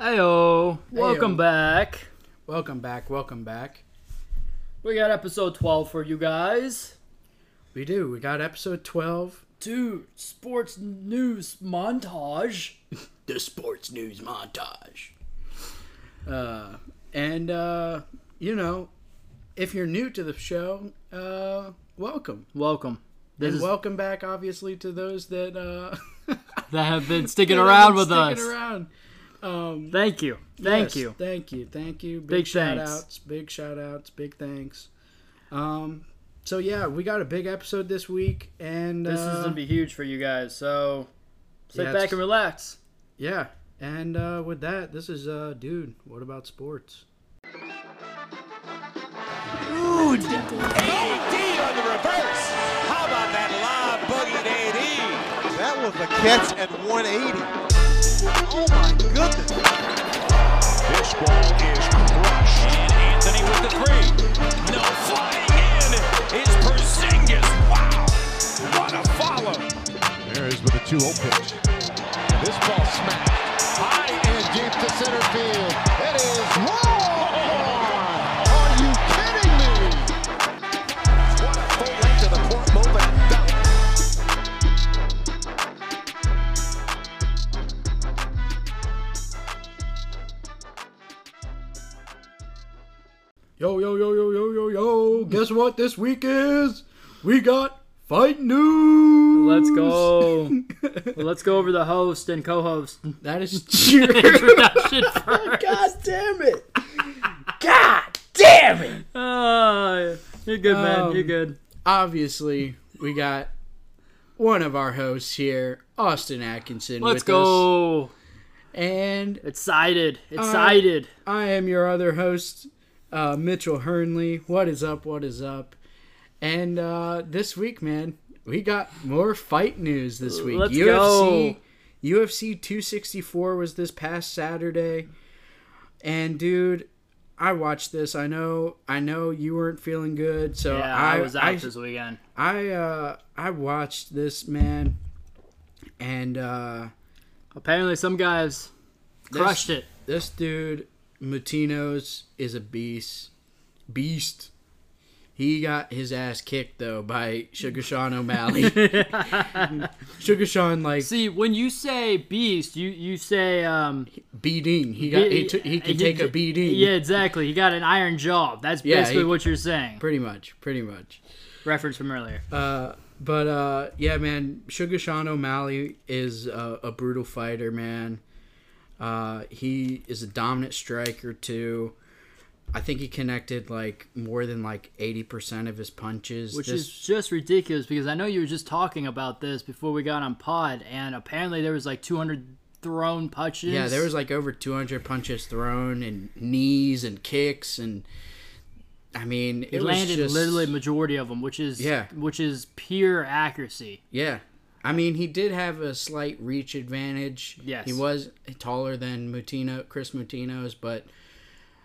Heyo, welcome Heyo. back. Welcome back, welcome back. We got episode 12 for you guys. We do. We got episode 12. Dude, sports news montage. The sports news montage. Uh, and, uh, you know, if you're new to the show, uh, welcome. Welcome. This and is welcome back, obviously, to those that, uh, that have been sticking around been with sticking us. around. Um, Thank you. Thank yes, you. Thank you. Thank you. Big, Big shout thanks. outs. Big shout outs. Big thanks. Um, so yeah, we got a big episode this week, and This uh, is going to be huge for you guys. So sit Yeah, back and relax. yeah. And uh, with that, this is uh, dude. What about sports? Dude, AD on the reverse. How about that live boogie AD? That was a catch at 180. Oh my goodness. This ball is crushed. And Anthony with the three. No flying in is Porzingis. Wow. What a follow. There is with a 2-0 pitch. This ball smashed. High and deep to center field. It is wrong! Yo yo yo yo yo yo yo! Guess what? This week is we got fight news. Let's go. Well, let's go over the host and co-host that is true. introduction first. God damn it! God damn it! Ah, you're good, man. Um, You're good. Obviously, we got one of our hosts here, Austin Atkinson. Let's with go. us. And Excited. Excited. I am your other host, uh, Mitchell Hernley. What is up? What is up? And uh, this week, man, we got more fight news this week. Let's UFC, go. UFC 264 was this past Saturday, and dude, I watched this. I know, I know you weren't feeling good, so yeah, I, I, was out I, this weekend. I, uh, I watched this man, and uh, Apparently, some guys crushed it. This dude, Mutinos, is a beast. Beast. He got his ass kicked though by Sugar Sean O'Malley. Sugar Sean like See, when you say beast, you you say um. beating. He got he, took he can take a beating. Yeah, exactly. He got an iron jaw. That's Yeah, basically he- what you're saying. pretty much, pretty much. Reference from earlier. Uh, but uh, yeah, man, Sugar Sean O'Malley is a, a brutal fighter, man. Uh, he is a dominant striker too. I think he connected like more than like eighty percent of his punches. Which This- is just ridiculous because I know you were just talking about this before we got on pod, and apparently there was like 200 thrown punches. Yeah, there was like over 200 punches thrown and knees and kicks and I mean, it was landed just, literally majority of them, which is Yeah. which is pure accuracy. Yeah. I mean, he did have a slight reach advantage. Yes. He was taller than Moutinho, Chris Mutinos, but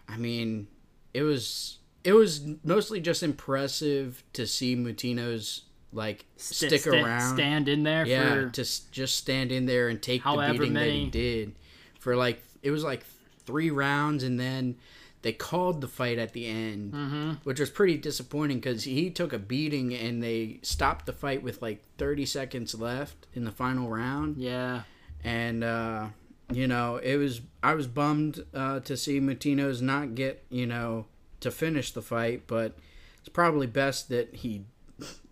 I mean, it was it was mostly just impressive to see Mutinos like St- stick sta- around. stand in there yeah, for to s- just stand in there and take the beating that many- he did for like it was like three rounds, and then they called the fight at the end, Mm-hmm. which was pretty disappointing because he took a beating and they stopped the fight with like 30 seconds left in the final round, yeah. and uh, you know it was I was bummed uh, to see Matinos not get you know to finish the fight, but it's probably best that he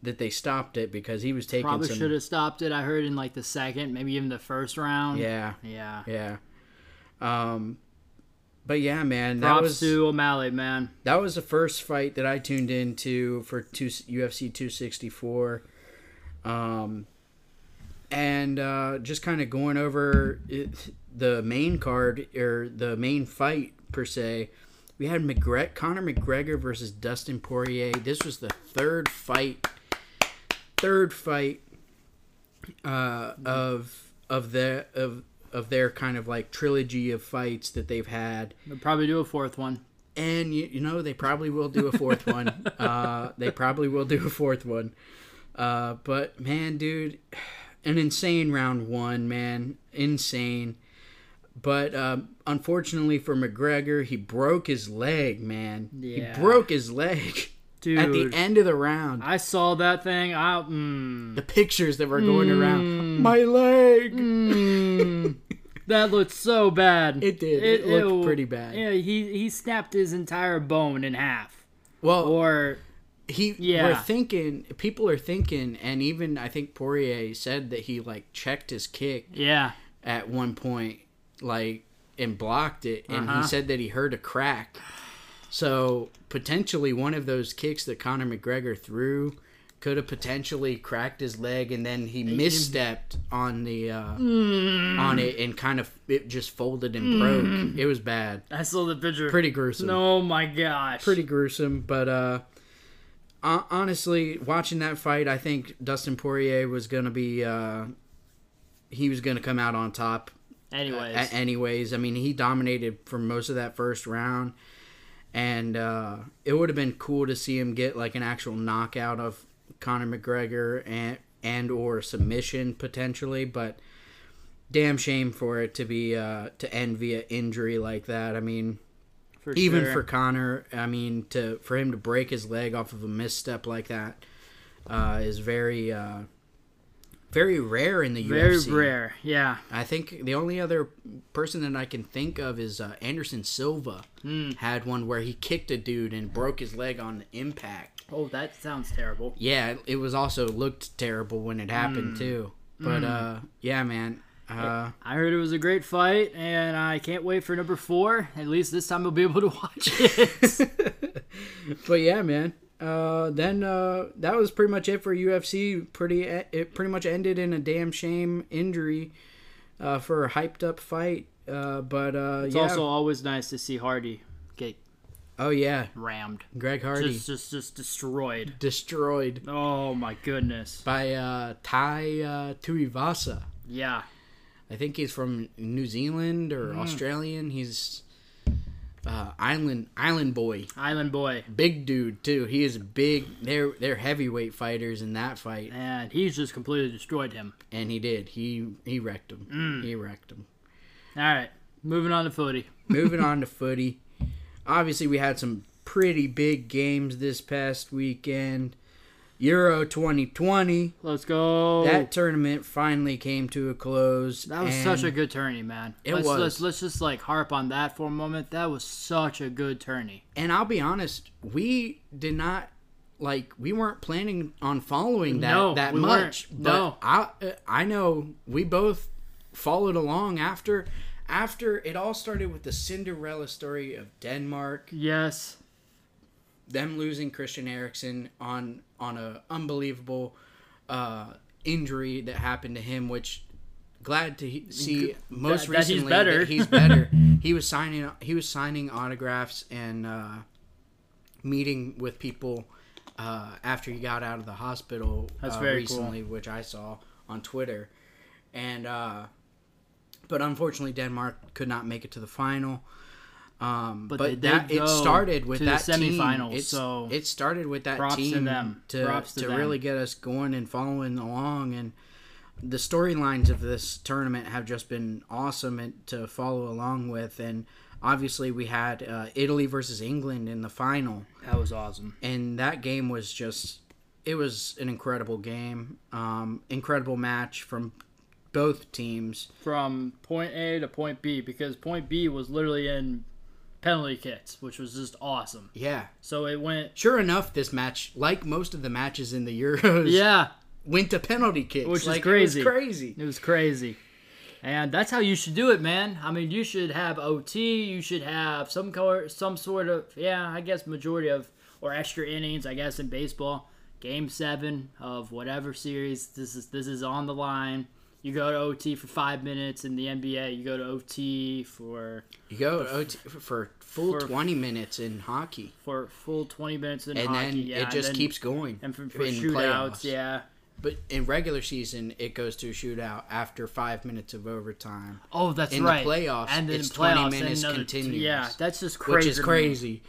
that they stopped it because he was taking Probably some should have stopped it. I heard in like the second, maybe even the first round. yeah Yeah. Yeah. Um but yeah, man, that Props was to O'Malley, man. that was the first fight that I tuned into for two, UFC 264. Um and uh just kind of going over it, the main card or the main fight per se. We had McGre- Conor McGregor versus Dustin Poirier. This was the third fight third fight uh, of of the of of their kind of like trilogy of fights that they've had, They'll probably do a fourth one. and you, you know they probably will do a fourth one. Uh, they probably will do a fourth one. Uh, but man, dude, an insane round one, man, insane. But um, unfortunately for McGregor, he broke his leg, man. Yeah. He broke his leg Dude, at the end of the round. I saw that thing. I mm, the pictures that were going around. My leg. mm, that looked so bad. It did. It looked pretty bad. Yeah, he he snapped his entire bone in half. Well, Or he Yeah. we're thinking people are thinking and even I think Poirier said that he like checked his kick yeah, at one point like and blocked it and Uh-huh. he said that he heard a crack. So potentially one of those kicks that Conor McGregor threw could have potentially cracked his leg and then he misstepped on the uh, Mm. on it and kind of it just folded and broke. It was bad. I saw the picture. Pretty gruesome. Oh my gosh. pretty gruesome. But uh, honestly, watching that fight, I think Dustin Poirier was gonna be uh, he was gonna come out on top. Anyways, A- anyways, I mean, he dominated for most of that first round, and uh, it would have been cool to see him get like an actual knockout of Conor McGregor and and or submission potentially, but. Damn shame for it to be uh, to end via injury like that. I mean, for even sure. for Conor, I mean, to for him to break his leg off of a misstep like that uh, is very, uh, very rare in the US. very UFC. rare. Yeah, I think the only other person that I can think of is uh, Anderson Silva. Hmm. Had one where he kicked a dude and broke his leg on impact. Oh, that sounds terrible. Yeah, it was also looked terrible when it happened too. But uh, yeah, man. Uh, I heard it was a great fight, and I can't wait for number four. At least this time I'll be able to watch it. but yeah, man. Uh, then uh, that was pretty much it for UFC. Pretty, it pretty much ended in a damn shame injury uh, for a hyped up fight. Uh, but uh, it's yeah. also always nice to see Hardy get oh yeah, rammed, Greg Hardy just just just destroyed. destroyed Oh my goodness. by uh, Tai uh, Tuivasa. Yeah, I think he's from New Zealand or Australian. He's uh, island island boy, Island Boy, big dude too. He is big. They're they're heavyweight fighters in that fight. and he's just completely destroyed him. and he did. He he wrecked him. He wrecked him. All right, moving on to footy. Moving on to footy. Obviously, we had some pretty big games this past weekend. Euro 2020. Let's go. That tournament finally came to a close. That was such a good tourney, man. It let's, was. Let's, let's just like harp on that for a moment. That was such a good tourney. And I'll be honest, we did not like we weren't planning on following that No, that we much. weren't. But No. I uh, I know we both followed along after after it all started with the Cinderella story of Denmark. Yes. Them losing Christian Eriksen on on a unbelievable uh, injury that happened to him, which glad to he- see most that he's recently better. that he's better. he was signing he was signing autographs and uh, meeting with people uh, after he got out of the hospital That's uh, very cool. recently, which I saw on Twitter, and uh, but unfortunately Denmark could not make it to the final. Um, But but that it started with that team. semifinals, It's- so it started with that props to team them. to Props to to them. really get us going and following along. And the storylines of this tournament have just been awesome and to follow along with. And obviously, we had uh, Italy versus England in the final, That was awesome. and that game was just it was an incredible game, um, incredible match from both teams. From point A to point B because point B was literally in penalty kicks, which was just awesome. Yeah. So it went Sure enough, this match, like most of the matches in the Euros, Yeah, went to penalty kicks, Which is crazy. It was crazy. it was crazy. And that's how you should do it, man. I mean, you should have OT, you should have some color, some sort of yeah, I guess majority of or extra innings, I guess in baseball. Game 7 of whatever series this is this is on the line. You go to OT for 5 minutes in the NBA, you go to OT for You go OT for full For- 20 minutes in hockey, for full 20 minutes in and hockey. then yeah, it just then- keeps going. and for, for in shootouts, playoffs. yeah. But in regular season, it goes to a shootout after five minutes of overtime, Oh, that's In the playoffs, and then it's in 20 minutes continuous, Yeah, that's just crazy. which is crazy.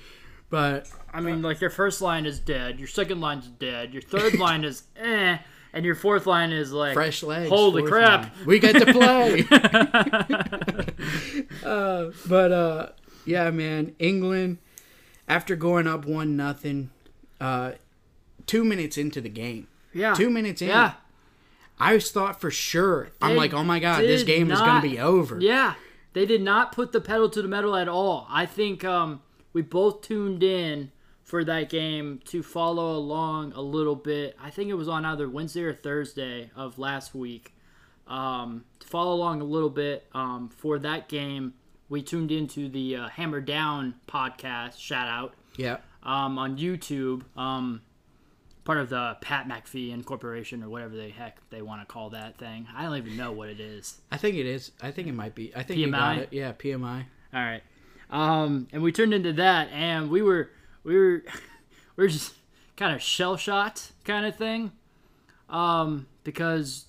But I mean, like your first line is dead, your second line's dead, your third line is eh, and your fourth line is like Fresh legs. Holy crap! line. We get to play. uh, but uh, yeah, man, England after going up one nothing, uh, two minutes into the game, yeah, two minutes in, Yeah, I thought for sure. I'm like, oh my god, this game is gonna be over. Yeah, they did not put the pedal to the metal at all. I think um, we both tuned in for that game to follow along a little bit. I think it was on either Wednesday or Thursday of last week. Um, to follow along a little bit um, for that game, we tuned into the uh, Hammer Down podcast. Shout out yeah. um, on YouTube. Um, part of the Pat McAfee Incorporation or whatever the heck they want to call that thing. I don't even know what it is. I think it is. I think it might be. I think you got PMI? it. Yeah, PMI. All right. Um, and we turned into that, and we were we were we were just kind of shell shocked kind of thing, um, because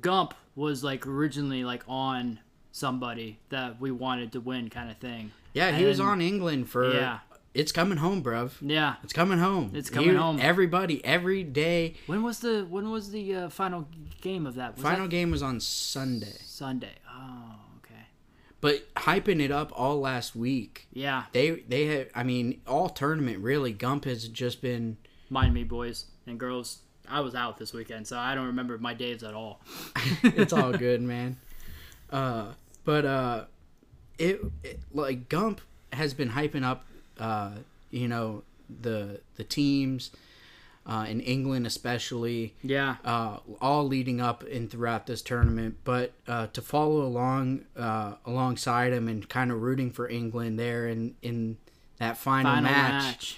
Gump was like originally like on somebody that we wanted to win kind of thing. Yeah, he was on England for. Yeah. It's coming home, bruv. Yeah. It's coming home. It's coming He- home. Everybody, every day. When was the when was the uh, final game of that? Was Final that game was on Sunday. Sunday. Oh. But hyping it up all last week. Yeah. They they have. I mean, all tournament really. Gump has just been. Mind me, boys and girls. I was out this weekend, so I don't remember my days at all. It's all good, man. Uh, but uh, it, it like Gump has been hyping up. Uh, you know the the teams. Uh, in England, especially, Yeah. uh, all leading up and throughout this tournament. But uh, to follow along uh, alongside him and kind of rooting for England there in in that final, Final match, match.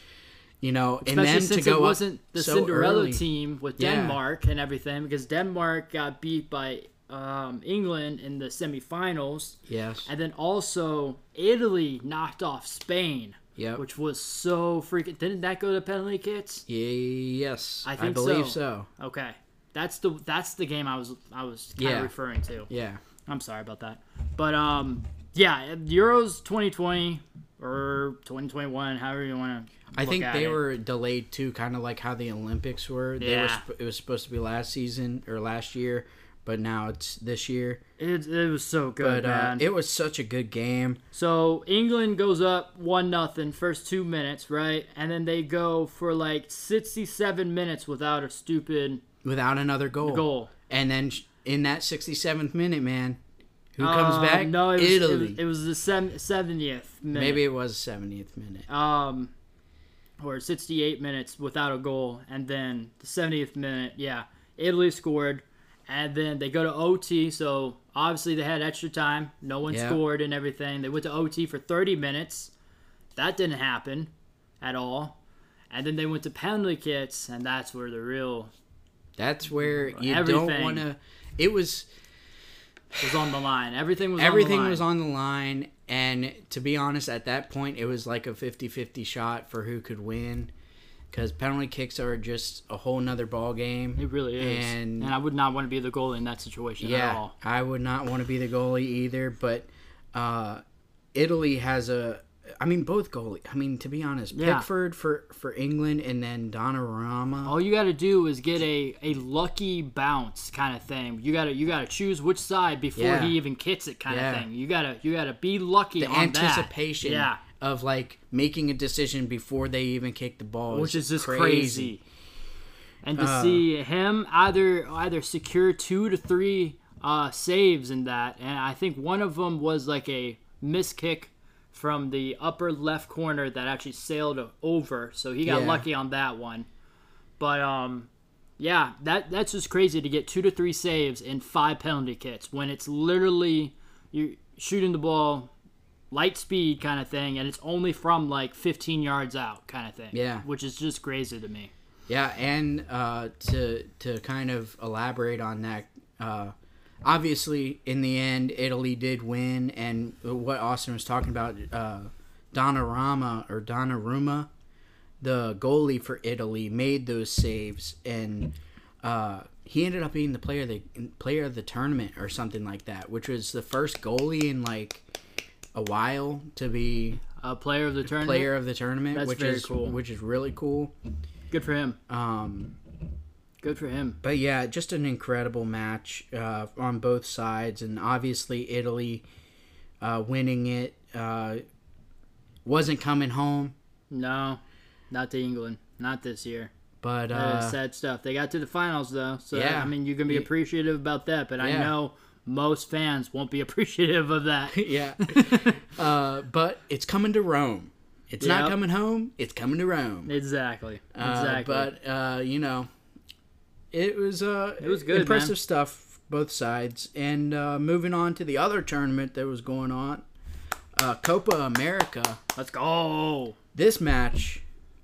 you know, and Especially then to go it wasn't the so Cinderella early. team with Yeah. Denmark and everything, because Denmark got beat by um, England in the semifinals, Yes. and then also Italy knocked off Spain, Yep. which was so freaking. Didn't that go to penalty kicks? Yeah, yes. I think believe so. so. Okay, that's the that's the game I was I was kind of Yeah. referring to. Yeah. I'm sorry about that. But um, yeah, Euros 2020 or 2021, however you want to. I think they were delayed too, kind of like how the Olympics were. They were. Yeah. sp- It was supposed to be last season or last year, but now it's this year. It, it was so good, But uh, it was such a good game. so England goes up one nothing first two minutes, right, and then they go for like 67 minutes without a stupid without another goal. goal. And then in that 67th minute, man, who comes Uh, back? No, it was, Italy. It was, it was the seven, 70th minute. Maybe it was 70th minute. um, or 68 minutes without a goal, and then the 70th minute, yeah, Italy scored, and then they go to OT. So obviously they had extra time. No one Yeah. scored and everything. They went to OT for 30 minutes. That didn't happen at all. And then they went to penalty kicks, and that's where the real That's where you don't want to. It was was on the line. Everything was everything on the line. was on the line, and to be honest, at that point, it was like a 50-50 shot for who could win, because penalty kicks are just a whole nother ball game. It really is. And- And, I would not want to be the goalie in that situation at Yeah, all. I would not want to be the goalie either, but uh, Italy has a. I mean, both goalie. I mean, to be honest, Yeah. Pickford for for England, and then Donnarumma. All you got to do is get a, a lucky bounce kind of thing. You got to you got to choose which side before Yeah. he even kicks it kind of thing. You got to you got to be lucky the on that. anticipation Yeah. Of like making a decision before they even kick the ball, which is just crazy. And to Uh, see him either either secure two to three uh, saves in that, and I think one of them was like a miss kick from the upper left corner that actually sailed over, so he got Yeah. lucky on that one. But um, yeah, that that's just crazy to get two to three saves in five penalty kicks when it's literally you're shooting the ball light speed kind of thing, and it's only from like 15 yards out kind of thing. Yeah. which is just crazy to me. Yeah, and uh, to to kind of elaborate on that, uh, obviously in the end Italy did win, and what Austin was talking about, uh, Donnarumma or Donnarumma, the goalie for Italy, made those saves, and uh, he ended up being the player of the player of the tournament or something like that, which was the first goalie in like a while to be A player of the tournament. player of the tournament, That's which very is cool. which is really cool. Good for him. Um, Good for him. but yeah, just an incredible match uh, on both sides, and obviously Italy uh, winning it uh, wasn't coming home, No, not to England. Not this year. but uh, sad stuff. They got to the finals though, so yeah. I mean you can be appreciative about that. But I know most fans won't be appreciative of that. yeah, uh, but it's coming to Rome. It's not coming home. It's coming to Rome. exactly. Uh, Exactly. but uh, you know, it was uh, It was good, impressive man. stuff both sides. And uh, moving on to the other tournament that was going on, uh, Copa America. Let's go. This match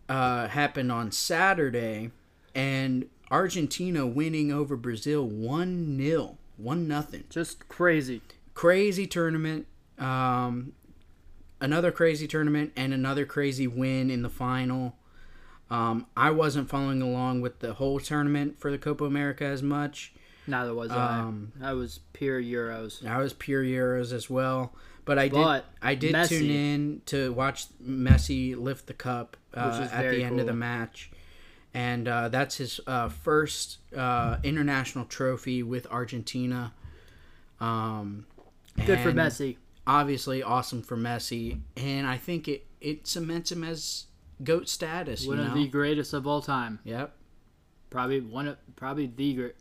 uh, happened on Saturday, and Argentina winning over Brazil one 0 one nothing. Just crazy. Crazy tournament. Um, another crazy tournament and another crazy win in the final. Um, I wasn't following along with the whole tournament for the Copa America as much. Neither was Um, I. I was pure Euros. I was pure Euros as well, but I did I did Messi- tune in to watch Messi lift the cup uh, at the end of the match, and uh, that's his uh, first uh, international trophy with Argentina. Um, Good for Messi. Obviously, awesome for Messi, and I think it it cements him as goat status. One you of the greatest of all time. yep. Probably one of probably the great.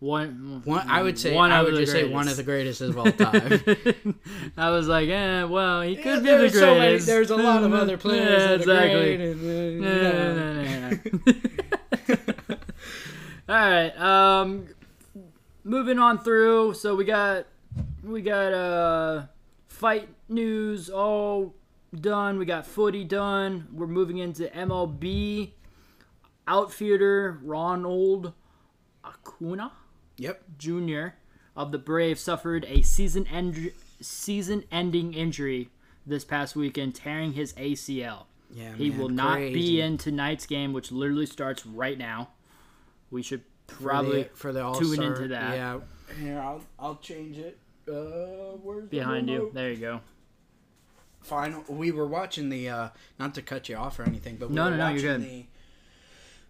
One, One, I would say one I of would the just say one of the greatest. greatest of all time. I was like, eh, well, he could be there's the so many- greatest. there's a lot of other players Yeah, that are exactly. and, uh, you No, know. no, no, no. All right. Um, moving on through. So we got we got uh fight news all done. We got footy done. We're moving into MLB. Outfielder Ronald Acuna Yep. Jr. of the Braves suffered a season end season-ending injury this past weekend, tearing his ACL. Yeah, He man, will not crazy. be in tonight's game, which literally starts right now. We should For probably the, for the all tune into that. Yeah, here I'll I'll change it. Uh, where's the behind you. There you go. Final. We were watching the uh, not to cut you off or anything, but we No, were no, no, watching you're good. the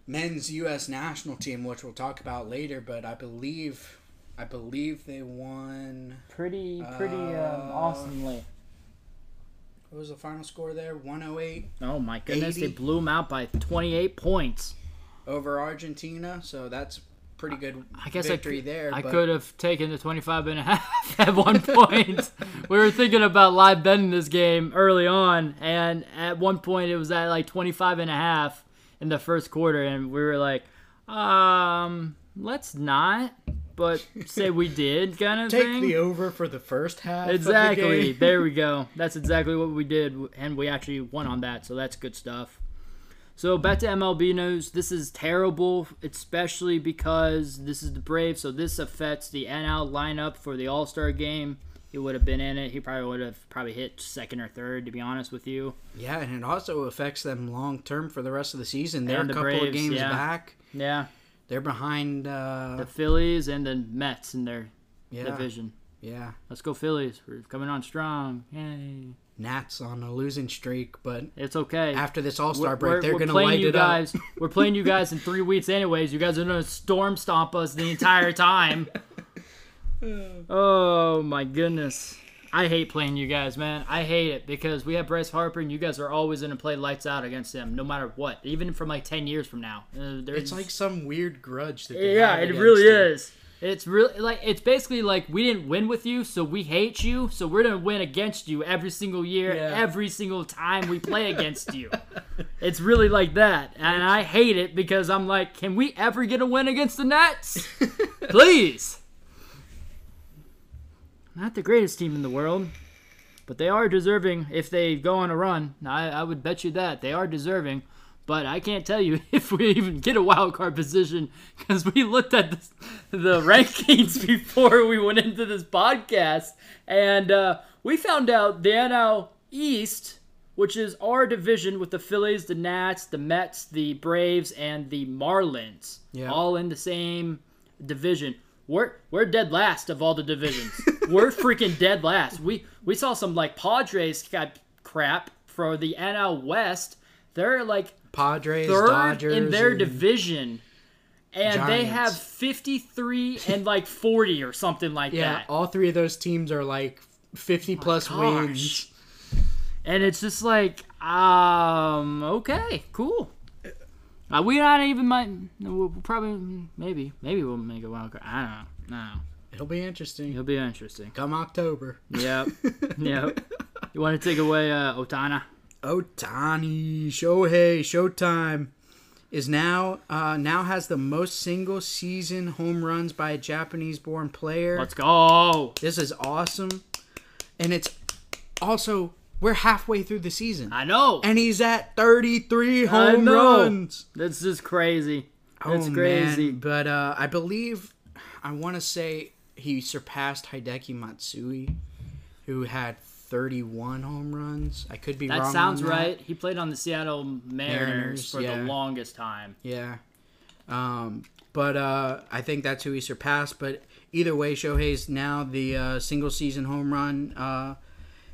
men's U.S. national team, which we'll talk about later. But I believe I believe they won. Pretty, pretty Uh, um, awesomely. What was the final score there? 108 Oh my goodness, 80. they blew him out by 28 points. over Argentina. So that's pretty good I guess victory I, there. I but could have taken the 25 and a half at one point. we were thinking about live betting this game early on, and at one point it was at like 25 and a half in the first quarter, and we were like, um, let's not, but say we did kind of take thing. the over for the first half. the Exactly. game. there we go. That's exactly what we did, and we actually won on that, so that's good stuff. So back to MLB news. This is terrible, especially because this is the Braves, so this affects the NL lineup for the All Star game. He would have been in it. He probably would have probably hit second or third, to be honest with you. Yeah, and it also affects them long term for the rest of the season. They're And a the couple of games yeah. back. Yeah, They're behind. the Uh, Phillies and the Mets in their yeah, division. yeah. Let's go Phillies! We're coming on strong. Yay! Nats on a losing streak, but It's okay. after this All Star break, we're- they're going to light you it guys. up. we're playing you guys in three weeks, anyways. You guys are gonna storm stomp us the entire time. oh my goodness, I hate playing you guys, man. I hate it because we have Bryce Harper, and you guys are always gonna play lights out against him, no matter what, even from like ten years from now. Uh, It's like some weird grudge that they yeah, it really you. is. It's really like it's basically like we didn't win with you, so we hate you. So we're gonna win against you every single year, Yeah. every single time we play against you. It's really like that, and I hate it because I'm like, can we ever get a win against the Nats? Please. Not the greatest team in the world, but they are deserving if they go on a run. I, I would bet you that they are deserving. But I can't tell you if we even get a wild card position because we looked at this, the rankings before we went into this podcast, and uh, we found out the NL East, which is our division with the Phillies, the Nats, the Mets, the Braves, and the Marlins, Yeah. all in the same division. We're we're dead last of all the divisions. we're freaking dead last. We we saw some like Padres got crap for the NL West. They're like Padres, third Dodgers, in their and- division, and they have 53 and like 40 or something like Yeah, that. all three of those teams are like 50 plus gosh. wins. And it's just like, um, okay, cool. Uh, we not even might. We'll probably, maybe, maybe we'll make a wild card. I don't know. No, It'll be interesting. it'll be interesting. Come October. Yep, yep. You want to take away uh, Otana? Otani Shohei Showtime is now uh, now has the most single season home runs by a Japanese born player. Let's go. This is awesome. And it's also we're halfway through the season. I know. And he's at 33 home runs. That's just crazy. That's oh, crazy. Man. But uh, I believe I want to say he surpassed Hideki Matsui who had 31 home runs. I could be wrong. That on sounds that. right. He played on the Seattle Mariners, Mariners, for yeah. the longest time. Yeah. Um, but uh, I think that's who he surpassed. But either way, Shohei's now the uh, single season home run uh,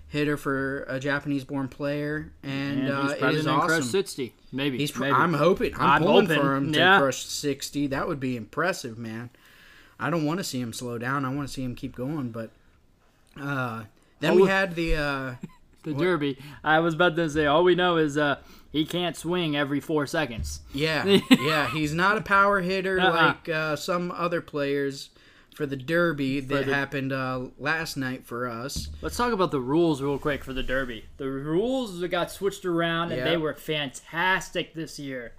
hitter for a Japanese born player. And, And uh, he's it probably is gonna crush 60. Maybe. He's pr- maybe. I'm hoping. I'm, I'm pulling hoping, for him to yeah. crush 60. That would be impressive, man. I don't want to see him slow down. I want to see him keep going. But uh, then Oh. we had the. Uh, the Derby. I was about to say, all we know is uh, he can't swing every four seconds. Yeah, yeah, he's not a power hitter Uh-uh. like uh, some other players for the Derby that the- happened uh, last night for us. Let's talk about the rules real quick for the Derby. The rules got switched around, and Yeah. they were fantastic this year.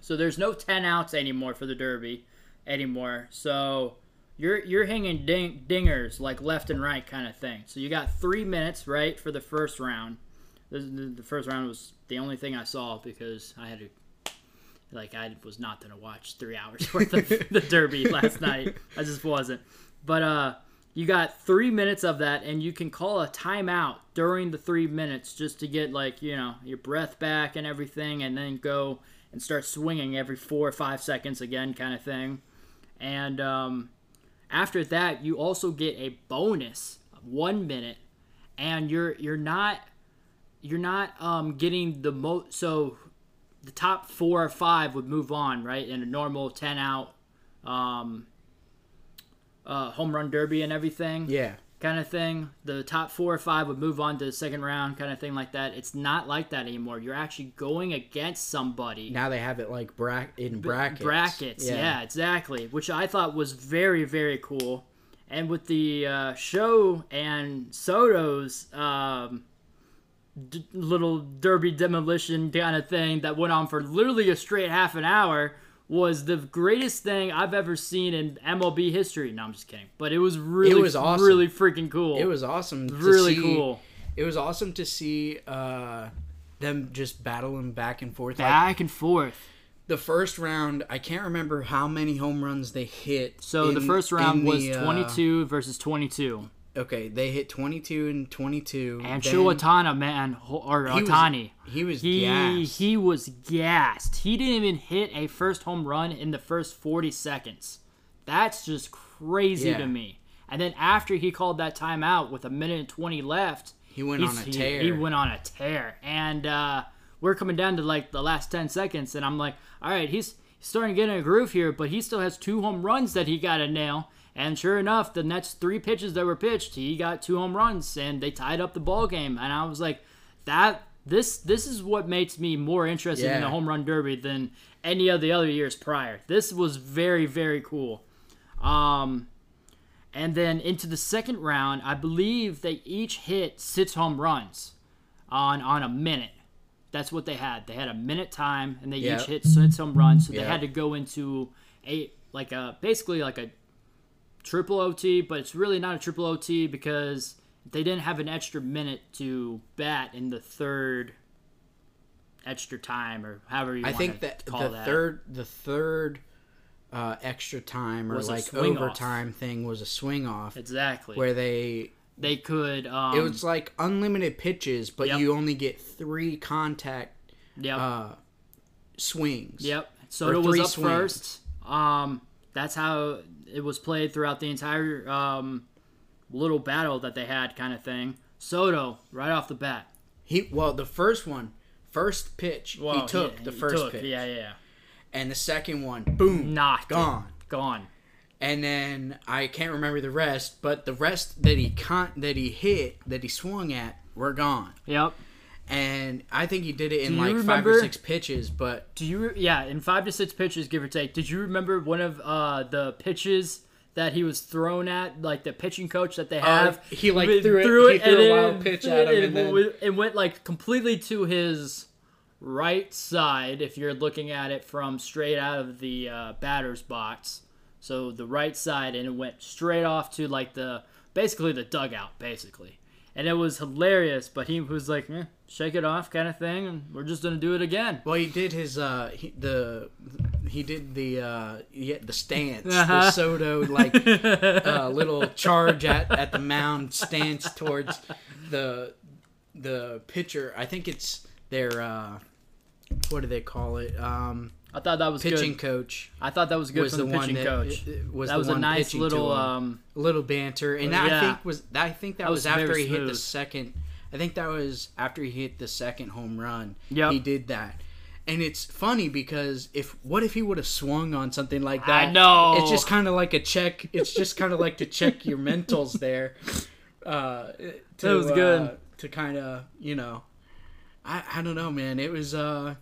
So there's no 10 outs anymore for the Derby anymore. So you're you're hanging ding, dingers like left and right kind of thing. So you got three minutes right for the first round. The, the, the first round was the only thing I saw because I had to. Like I was not gonna watch three hours worth of the Derby last night. I just wasn't. But uh, you got three minutes of that, and you can call a timeout during the three minutes just to get like you know your breath back and everything, and then go and start swinging every four or five seconds again, kind of thing. And um, after that, you also get a bonus one minute, and you're you're not you're not um, getting the most. So the top four or five would move on, right? In a normal ten out um, uh, home run derby and everything Yeah, kind of thing. The top four or five would move on to the second round, kind of thing like that. It's not like that anymore. You're actually going against somebody. now they have it like bra- in brackets. Brackets, yeah. exactly. Which I thought was very, very cool. And with the uh, show and Soto's um, d- little derby demolition kind of thing that went on for literally a straight half an hour was the greatest thing I've ever seen in MLB history. No, I'm just kidding. But it was really, it was awesome. really freaking cool. It was awesome. to really see- cool. It was awesome to see uh, them just battling back and forth. Like, Back and forth. the first round, I can't remember how many home runs they hit. So the first round was the, uh, 22 versus 22. Okay, they hit 22 and 22. And then Shuatana, man, or he was- Otani. he was he gassed. he was gassed. He didn't even hit a first home run in the first 40 seconds. That's just crazy Yeah. to me. And then after he called that timeout with a minute and 20 left, He went on a he- tear. He, went on a tear. And uh, we're coming down to like the last 10 seconds, and I'm like, all right, he's starting to get in a groove here, but he still has two home runs that he got to nail. And sure enough, the next three pitches that were pitched, he got two home runs, and they tied up the ball game. And I was like, that this this is what makes me more interested in the home run derby than any of the other years prior. This was very very cool. Um, and then into the second round, I believe they each hit six home runs on on a minute. That's what they had. They had a minute time, and they Yep. each hit six home runs. So they had to go into a like a basically like a triple OT, but it's really not a triple OT because they didn't have an extra minute to bat in the third extra time or however you I want think that call the that. third the third uh, extra time or Was like swing off. overtime thing was a swing off exactly where they they could. Um, it was like unlimited pitches, but Yep. you only get three contact yep. uh, swings. Yep. Soto Or was up swings. first. Um, that's how it was played throughout the entire um, little battle that they had, kind of thing. Soto, right off the bat. He well the first one, first pitch Well, he took yeah, the he first took, pitch. Yeah, yeah. and the second one, boom, Knocked it. gone. Gone. And then I can't remember the rest, but the rest that he con- that he hit, that he swung at, were gone. Yep. And I think he did it in like five or six pitches, but Do you? Yeah, in five to six pitches, give or take. Did you remember one of uh, the pitches that he was thrown at, like the pitching coach that they have? Uh, he, like, Went- threw it- he threw a and wild pitch at him, and then- it went like completely to his right side. If you're looking at it from straight out of the uh, batter's box, so the right side, and it went straight off to like the basically the dugout, basically. And it was hilarious, but he was like, eh, "Shake it off," kind of thing, and we're just gonna do it again. well, he did his uh he, the he did the uh yeah, the stance, Uh-huh. the Soto like uh, little charge at at the mound stance towards the the pitcher. I think it's their uh what do they call it? Um I thought that was pitching good. coach I thought that was good was from the, the, one pitching that coach. was that was a nice little um little banter, and that I think was I think that, That was, was after he hit the second. I think that was after he hit the second home run. Yeah, he did that, and it's funny because if what if he would have swung on something like that? I know. It's just kind of like a check. It's just kind of like to check your mentals there. Uh, to, That was good. uh, to kind of you know, I I don't know, man. It was uh,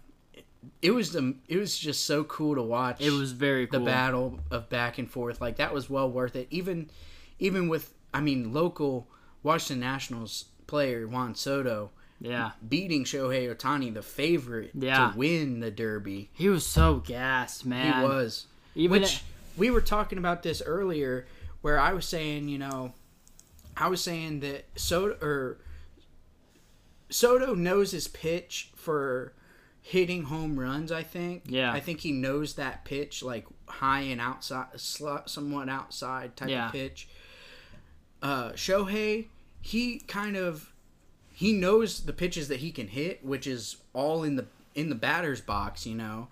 it was the it was just so cool to watch it was very the battle of back and forth like that was well worth it even even with i mean local washington nationals player juan soto Yeah. beating shohei otani the favorite Yeah. to win the derby He was so gassed, man. he was Even which we were talking about this earlier where i was saying you know i was saying that soto or soto knows his pitch for hitting home runs i think Yeah. i think he knows that pitch like high and outside somewhat outside type Yeah. of pitch uh shohei he kind of he knows the pitches that he can hit which is all in the in the batter's box you know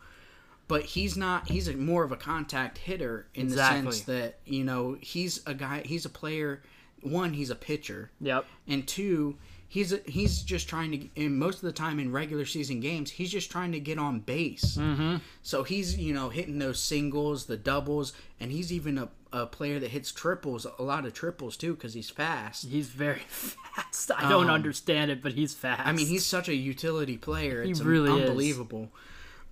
but he's not he's a more of a contact hitter in Exactly. the sense that you know he's a guy he's a player one he's a pitcher Yep. and two he's he's just trying to and most of the time in regular season games he's just trying to get on base mm-hmm. so he's you know hitting those singles the doubles and he's even a, a player that hits triples a lot of triples too because he's fast He's very fast. I don't Um, understand it, but he's fast. i mean he's such a utility player it's really unbelievable He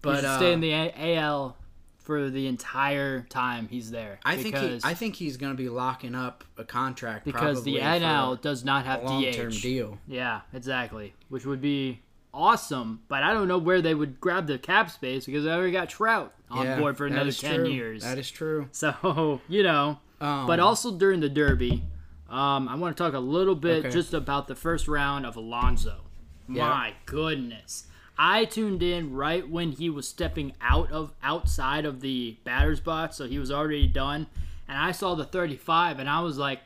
but uh, stay in the A- AL for the entire time he's there. I think he, I think he's going to be locking up a contract because the NL does not have a long-term DH. deal. Yeah, exactly. Which would be awesome, but I don't know where they would grab the cap space because they already got Trout on Yeah, board for another ten true. years. That is true. So you know, Um, but also during the Derby, um, I want to talk a little bit Okay. just about the first round of Alonso. Yeah. My goodness, I tuned in right when he was stepping out of outside of the batter's box, so he was already done, and I saw the 35, and I was like.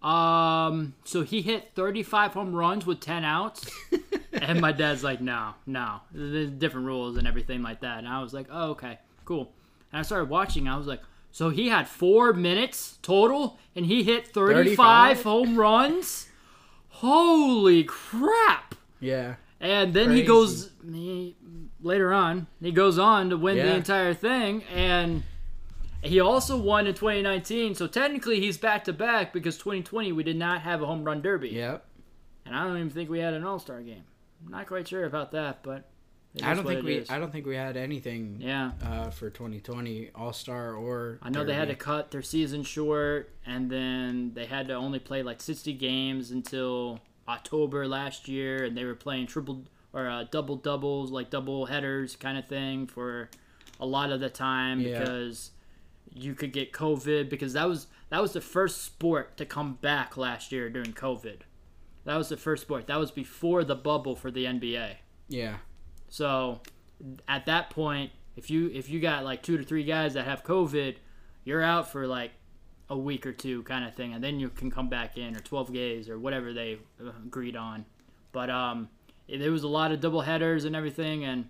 Um, so he hit 35 home runs with 10 outs. and my dad's like, no, no, there's different rules and everything like that. And I was like, oh, okay, cool. And I started watching. I was like, so he had four minutes total, and he hit 35, 35? home runs. Holy crap! Yeah. And then he goes he, later on. He goes on to win the entire thing, and he also won in 2019. So technically, he's back to back because 2020 we did not have a home run derby, Yep. and I don't even think we had an All Star game. I'm not quite sure about that, but I don't think we. is. I don't think we had anything. Yeah. Uh, for 2020 All Star or. I know they had to cut their season short, and then they had to only play like 60 games until October last year, and they were playing triple or uh, double doubles, like double headers kind of thing for a lot of the time Yeah. because you could get COVID because that was that was the first sport to come back last year during COVID. That was the first sport. That was before the bubble for the NBA. Yeah. So at that point, if you if you got like two to three guys that have COVID, you're out for like a week or two kind of thing, and then you can come back in or 12 days or whatever they uh, agreed on. But um, there was a lot of double headers and everything and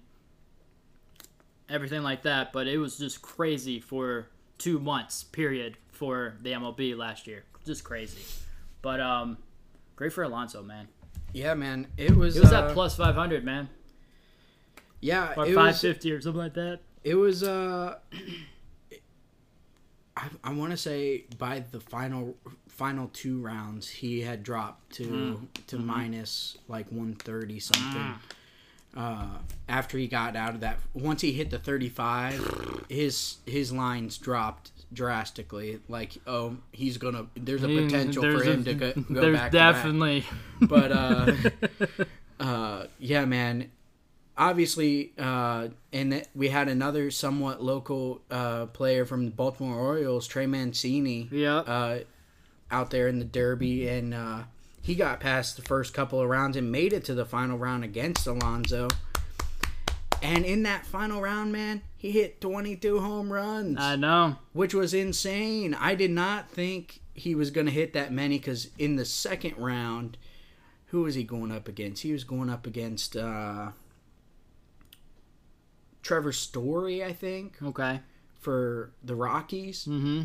everything like that. But it was just crazy for two months period for the MLB last year. Just crazy. But um, great for Alonso, man. Yeah, man. It was. It was uh, at plus 500, man, Yeah. or it was. 550 or something like that. it was uh I, I want to say by the final final two rounds he had dropped to Mm. to Mm-hmm. minus like 130 something. Mm. Uh, after he got out of that, once he hit the 35, his his lines dropped drastically. Like, oh, he's gonna. There's a potential for There's a- him to go, go There's back. to back. definitely. But uh, uh, yeah, man. Obviously, uh, and we had another somewhat local uh, player from the Baltimore Orioles, Trey Mancini, Yep. uh, out there in the Derby, and uh, he got past the first couple of rounds and made it to the final round against Alonso. And in that final round, man, he hit 22 home runs I know. which was insane. I did not think he was going to hit that many because in the second round, who was he going up against? He was going up against uh, Trevor Story, I think, Okay. for the Rockies. Mm-hmm.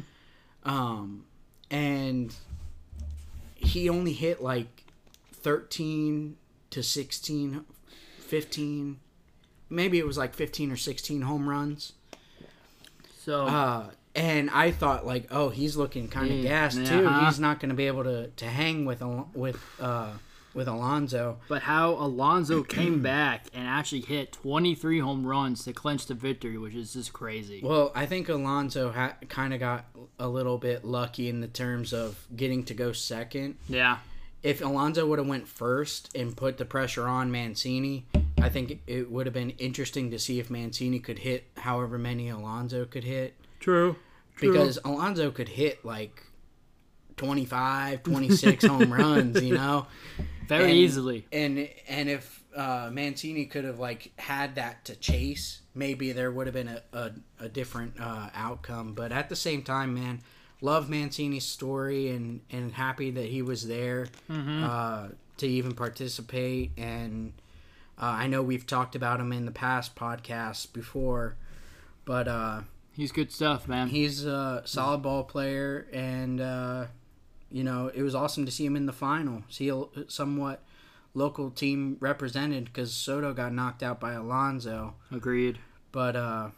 Um, and he only hit like 13 to 16, 15, maybe it was like 15 or 16 home runs. So Uh, and I thought like, oh, he's looking kind of Yeah, gassed yeah, too. huh? He's not going to be able to, to hang with with uh, with Alonso. But how Alonso came back and actually hit 23 home runs to clinch the victory, which is just crazy. Well, I think Alonso ha- kind of got a little bit lucky in the terms of getting to go second. yeah. If Alonso would have went first and put the pressure on Mancini, I think it would have been interesting to see if Mancini could hit however many Alonso could hit. True. True. because Alonso could hit like 25, 26 home runs, you know. Very And- easily. And and if uh, Mancini could have like had that to chase, maybe there would have been a, a, a different uh, outcome. But at the same time, man, love Mancini's story and and happy that he was there uh, to even participate. And uh, I know we've talked about him in the past podcasts before, but. uh He's good stuff, man. He's a solid ball player, and uh, you know it was awesome to see him in the final. See a somewhat local team represented because Soto got knocked out by Alonso. Agreed. But uh,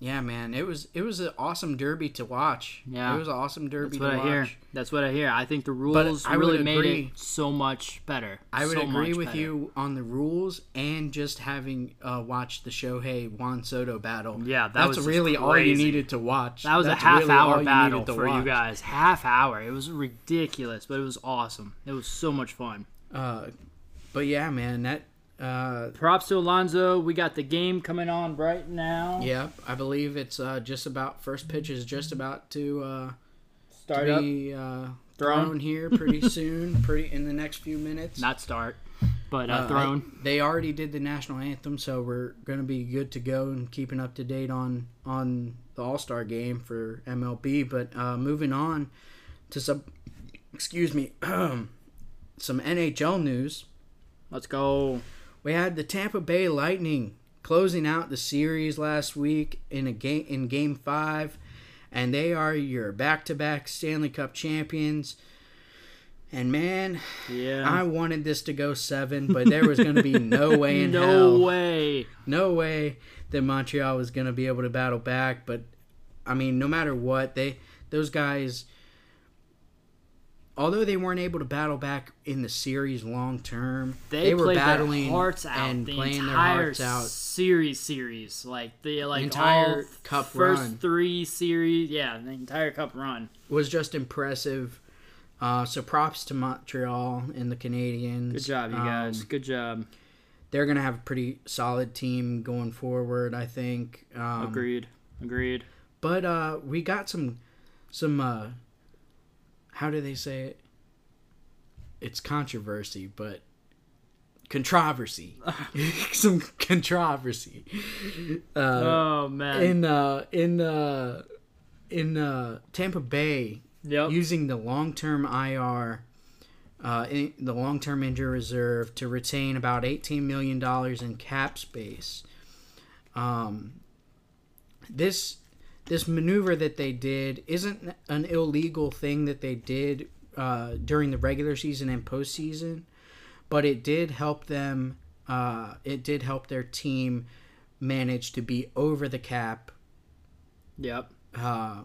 yeah, man, it was it was an awesome derby to watch. Yeah. it was an awesome derby That's what to I watch. hear. That's what I hear. I think the rules I really made agree. it so much better. I would So agree with better. you on the rules and just having uh, watched the Shohei Juan Soto battle. Yeah, that that's was really all you needed to watch. That was That's a half really hour battle to for you guys. Half hour. It was ridiculous, but it was awesome. It was so much fun. Uh, but yeah, man, that uh, Props to Alonso. We got the game coming on right now. Yeah, I believe it's uh, just about first pitch is just about to, uh, Start to up. be uh, Thrown. thrown here pretty soon, pretty in the next few minutes. Not start, but uh, Uh, thrown. They already did the national anthem, so we're gonna be good to go and keeping up to date on on the All Star game for MLB. But uh, moving on to some, excuse me, some NHL news. Let's go. We had the Tampa Bay Lightning closing out the series last week in a game in Game Five, and they are your back-to-back Stanley Cup champions. And man, Yeah. I wanted this to go seven, but there was going to be no way in no hell, No way. no way that Montreal was going to be able to battle back. But I mean, no matter what, they those guys, although they weren't able to battle back in the series long term, They, were battling hearts out and the playing their hearts out. series series. Like the like entire all cup first run. three series. Yeah, the entire cup run. was just impressive. Uh, so props to Montreal and the Canadiens. Good job, you guys. Um, Good job. they're gonna have a pretty solid team going forward, I think. Um, Agreed. Agreed. But uh, we got some, some. Uh, how do they say it? It's controversy, but controversy. some controversy. Uh, oh man. in uh, in uh, in uh, Tampa Bay, yep. using the long-term IR, uh, in, the long-term injury reserve to retain about eighteen million dollars in cap space. Um, this this maneuver that they did isn't an illegal thing that they did uh, during the regular season and postseason, but it did help them. Uh, it did help their team manage to be over the cap Yep. uh,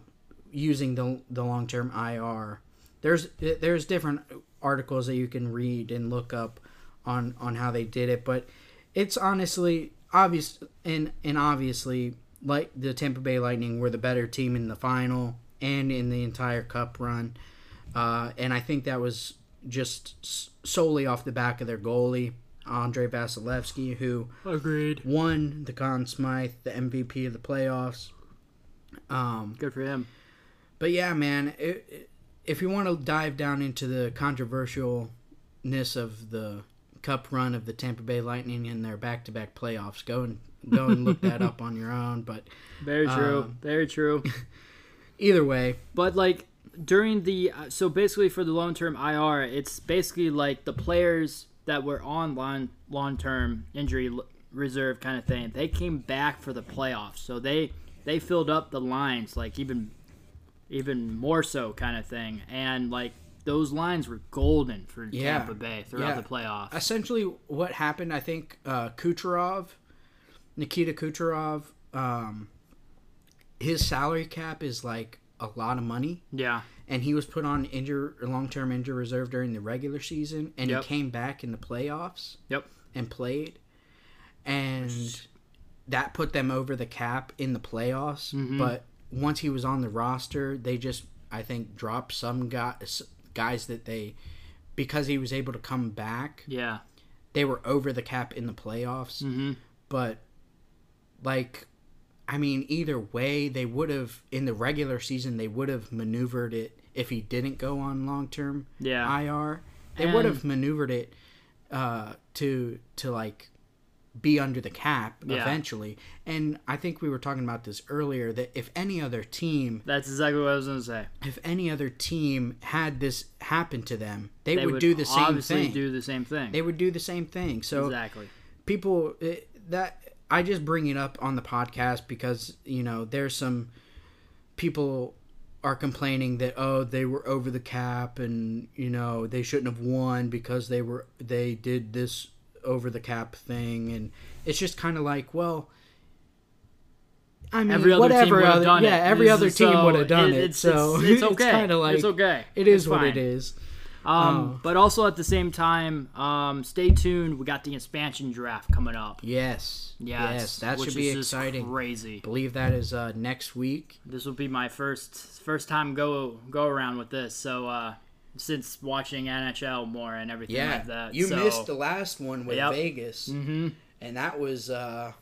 using the the long term IR. There's there's different articles that you can read and look up on on how they did it, but it's honestly obvious and and obviously like the Tampa Bay Lightning were the better team in the final and in the entire Cup run, uh, and I think that was just s- solely off the back of their goalie Andre Vasilevskiy, who Agreed. won the Conn Smythe, the MVP of the playoffs. Um, Good for him. but yeah, man, it, it- if you want to dive down into the controversialness of the Cup run of the Tampa Bay Lightning in their back-to-back playoffs, go and go and look that up on your own. But Very true. Um, Very true. either way, But like during the uh, so basically for the long term IR, it's basically like the players that were on long long term injury reserve kind of thing. They came back for the playoffs, so they they filled up the lines like even even more so kind of thing, and like those lines were golden for Yeah. Tampa Bay throughout Yeah. the playoffs. essentially what happened, I think uh, Kucherov, Nikita Kucherov, um, his salary cap is like a lot of money. yeah, and he was put on injury long-term injury reserve during the regular season and Yep. he came back in the playoffs yep, and played and that put them over the cap in the playoffs Mm-hmm. but once he was on the roster they just i think dropped some guys guys that they because he was able to come back yeah, they were over the cap in the playoffs mm-hmm. but like I mean either way they would have in the regular season they would have maneuvered it if he didn't go on long term Yeah. IR they would have maneuvered it uh to to like be under the cap Yeah. eventually and I think we were talking about this earlier that if any other team that's exactly what I was gonna say. if any other team had this happen to them they, They would, do the same thing do the same thing. they would do the same thing so exactly. people it, that I just bring it up on the podcast because you know there's some people are complaining that oh they were over the cap and you know they shouldn't have won because they were they did this over the cap thing and it's just kind of like well I mean Every other team whatever would have other done yeah it. every It's- other team so would have done it- it, it's- so it's- it's okay. kind of like It's okay. it is It's what it is Um, Oh. but also at the same time, um, stay tuned. We got the expansion draft coming up. yes Yes, yes that should be exciting Crazy. believe that is uh, next week This will be my first first time go go around with this. So uh, since watching NHL more and everything Yeah, like that, you so, missed the last one with Yep. Vegas, hmm and that was uh,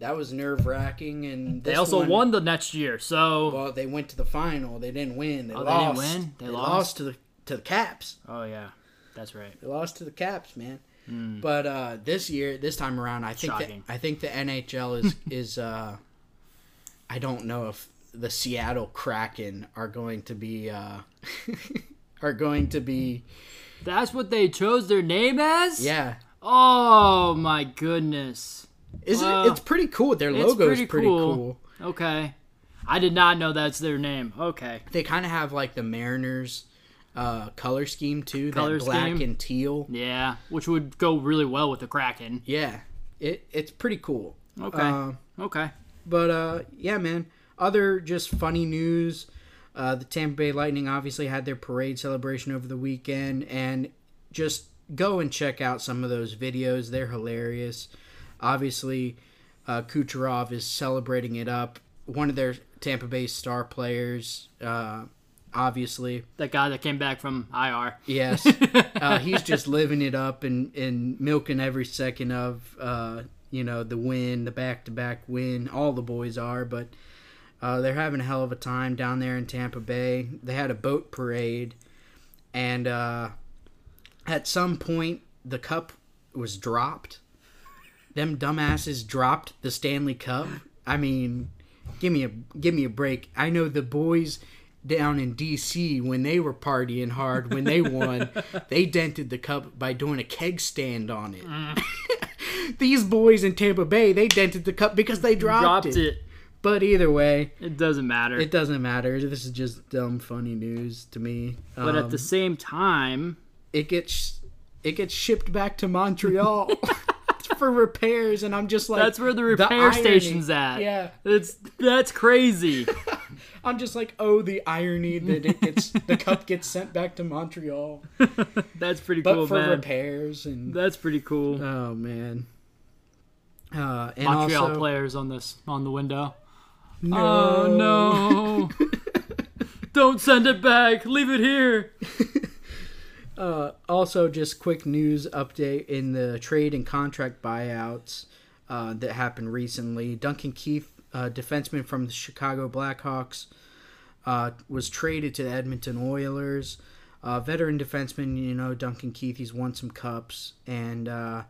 that was nerve wracking. And They also one- won the next year, so Well, they went to the final. They didn't win. They Oh, they didn't lost. win? They lost. lost? to the to the Caps. oh yeah, that's right. They lost to the Caps, man. But uh, this year, this time around, I think Hmm. I think the NHL is is uh, I don't know if the Seattle Kraken are going to be uh, are going to be That's what they chose their name as. yeah. Oh my goodness. Is Well, it? It's pretty cool. Their logo pretty is pretty cool. cool. Okay. I did not know that's their name. Okay. They kind of have like the Mariners uh, color scheme too, Color that black scheme? and teal. Yeah, which would go really well with the Kraken. Yeah, it it's pretty cool. Okay. Uh, okay. but uh, yeah, man. Other just funny news. Uh, the Tampa Bay Lightning obviously had their parade celebration over the weekend, and just go and check out some of those videos. They're hilarious. Obviously, uh, Kucherov is celebrating it up. One of their Tampa Bay star players, uh, obviously, That guy that came back from IR. Yes, uh, he's just living it up and, and milking every second of uh, you know the win, the back to back win. All the boys are, but uh, they're having a hell of a time down there in Tampa Bay. They had a boat parade, and uh, at some point the cup was dropped. Them dumbasses dropped the Stanley Cup. I mean, give me a give me a break. I know the boys down in DC when they were partying hard when they won, they dented the cup by doing a keg stand on it. These boys in Tampa Bay, they dented the cup because they dropped, Dropped it. it. But either way, It doesn't matter. it doesn't matter. This is just dumb, funny news to me. but at Um, the same time, it gets it gets shipped back to Montreal for repairs, and I'm just like, That's where the repair irony. station's at. Yeah, It's that's crazy. I'm just like, oh, the irony that it gets the cup gets sent back to Montreal, That's pretty but cool, for man. repairs and That's pretty cool. oh man. Uh, and Montreal also, players on this on the window. No. Oh no! Don't send it back. Leave it here. Uh, also, just quick news update in the trade and contract buyouts uh, that happened recently. Duncan Keith, uh, defenseman from the Chicago Blackhawks, uh, was traded to the Edmonton Oilers. Uh, veteran defenseman, you know, Duncan Keith, he's won some cups, and uh,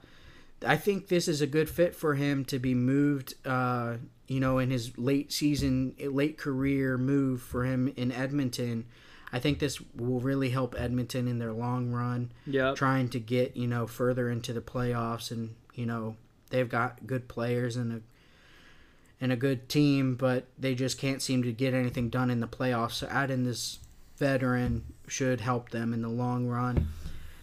I think this is a good fit for him to be moved. Uh, you know, in his late season, late career move for him in Edmonton. I think this will really help Edmonton in their long run, Yeah. trying to get you know further into the playoffs, and you know they've got good players and a and a good team, but they just can't seem to get anything done in the playoffs. So adding this veteran should help them in the long run.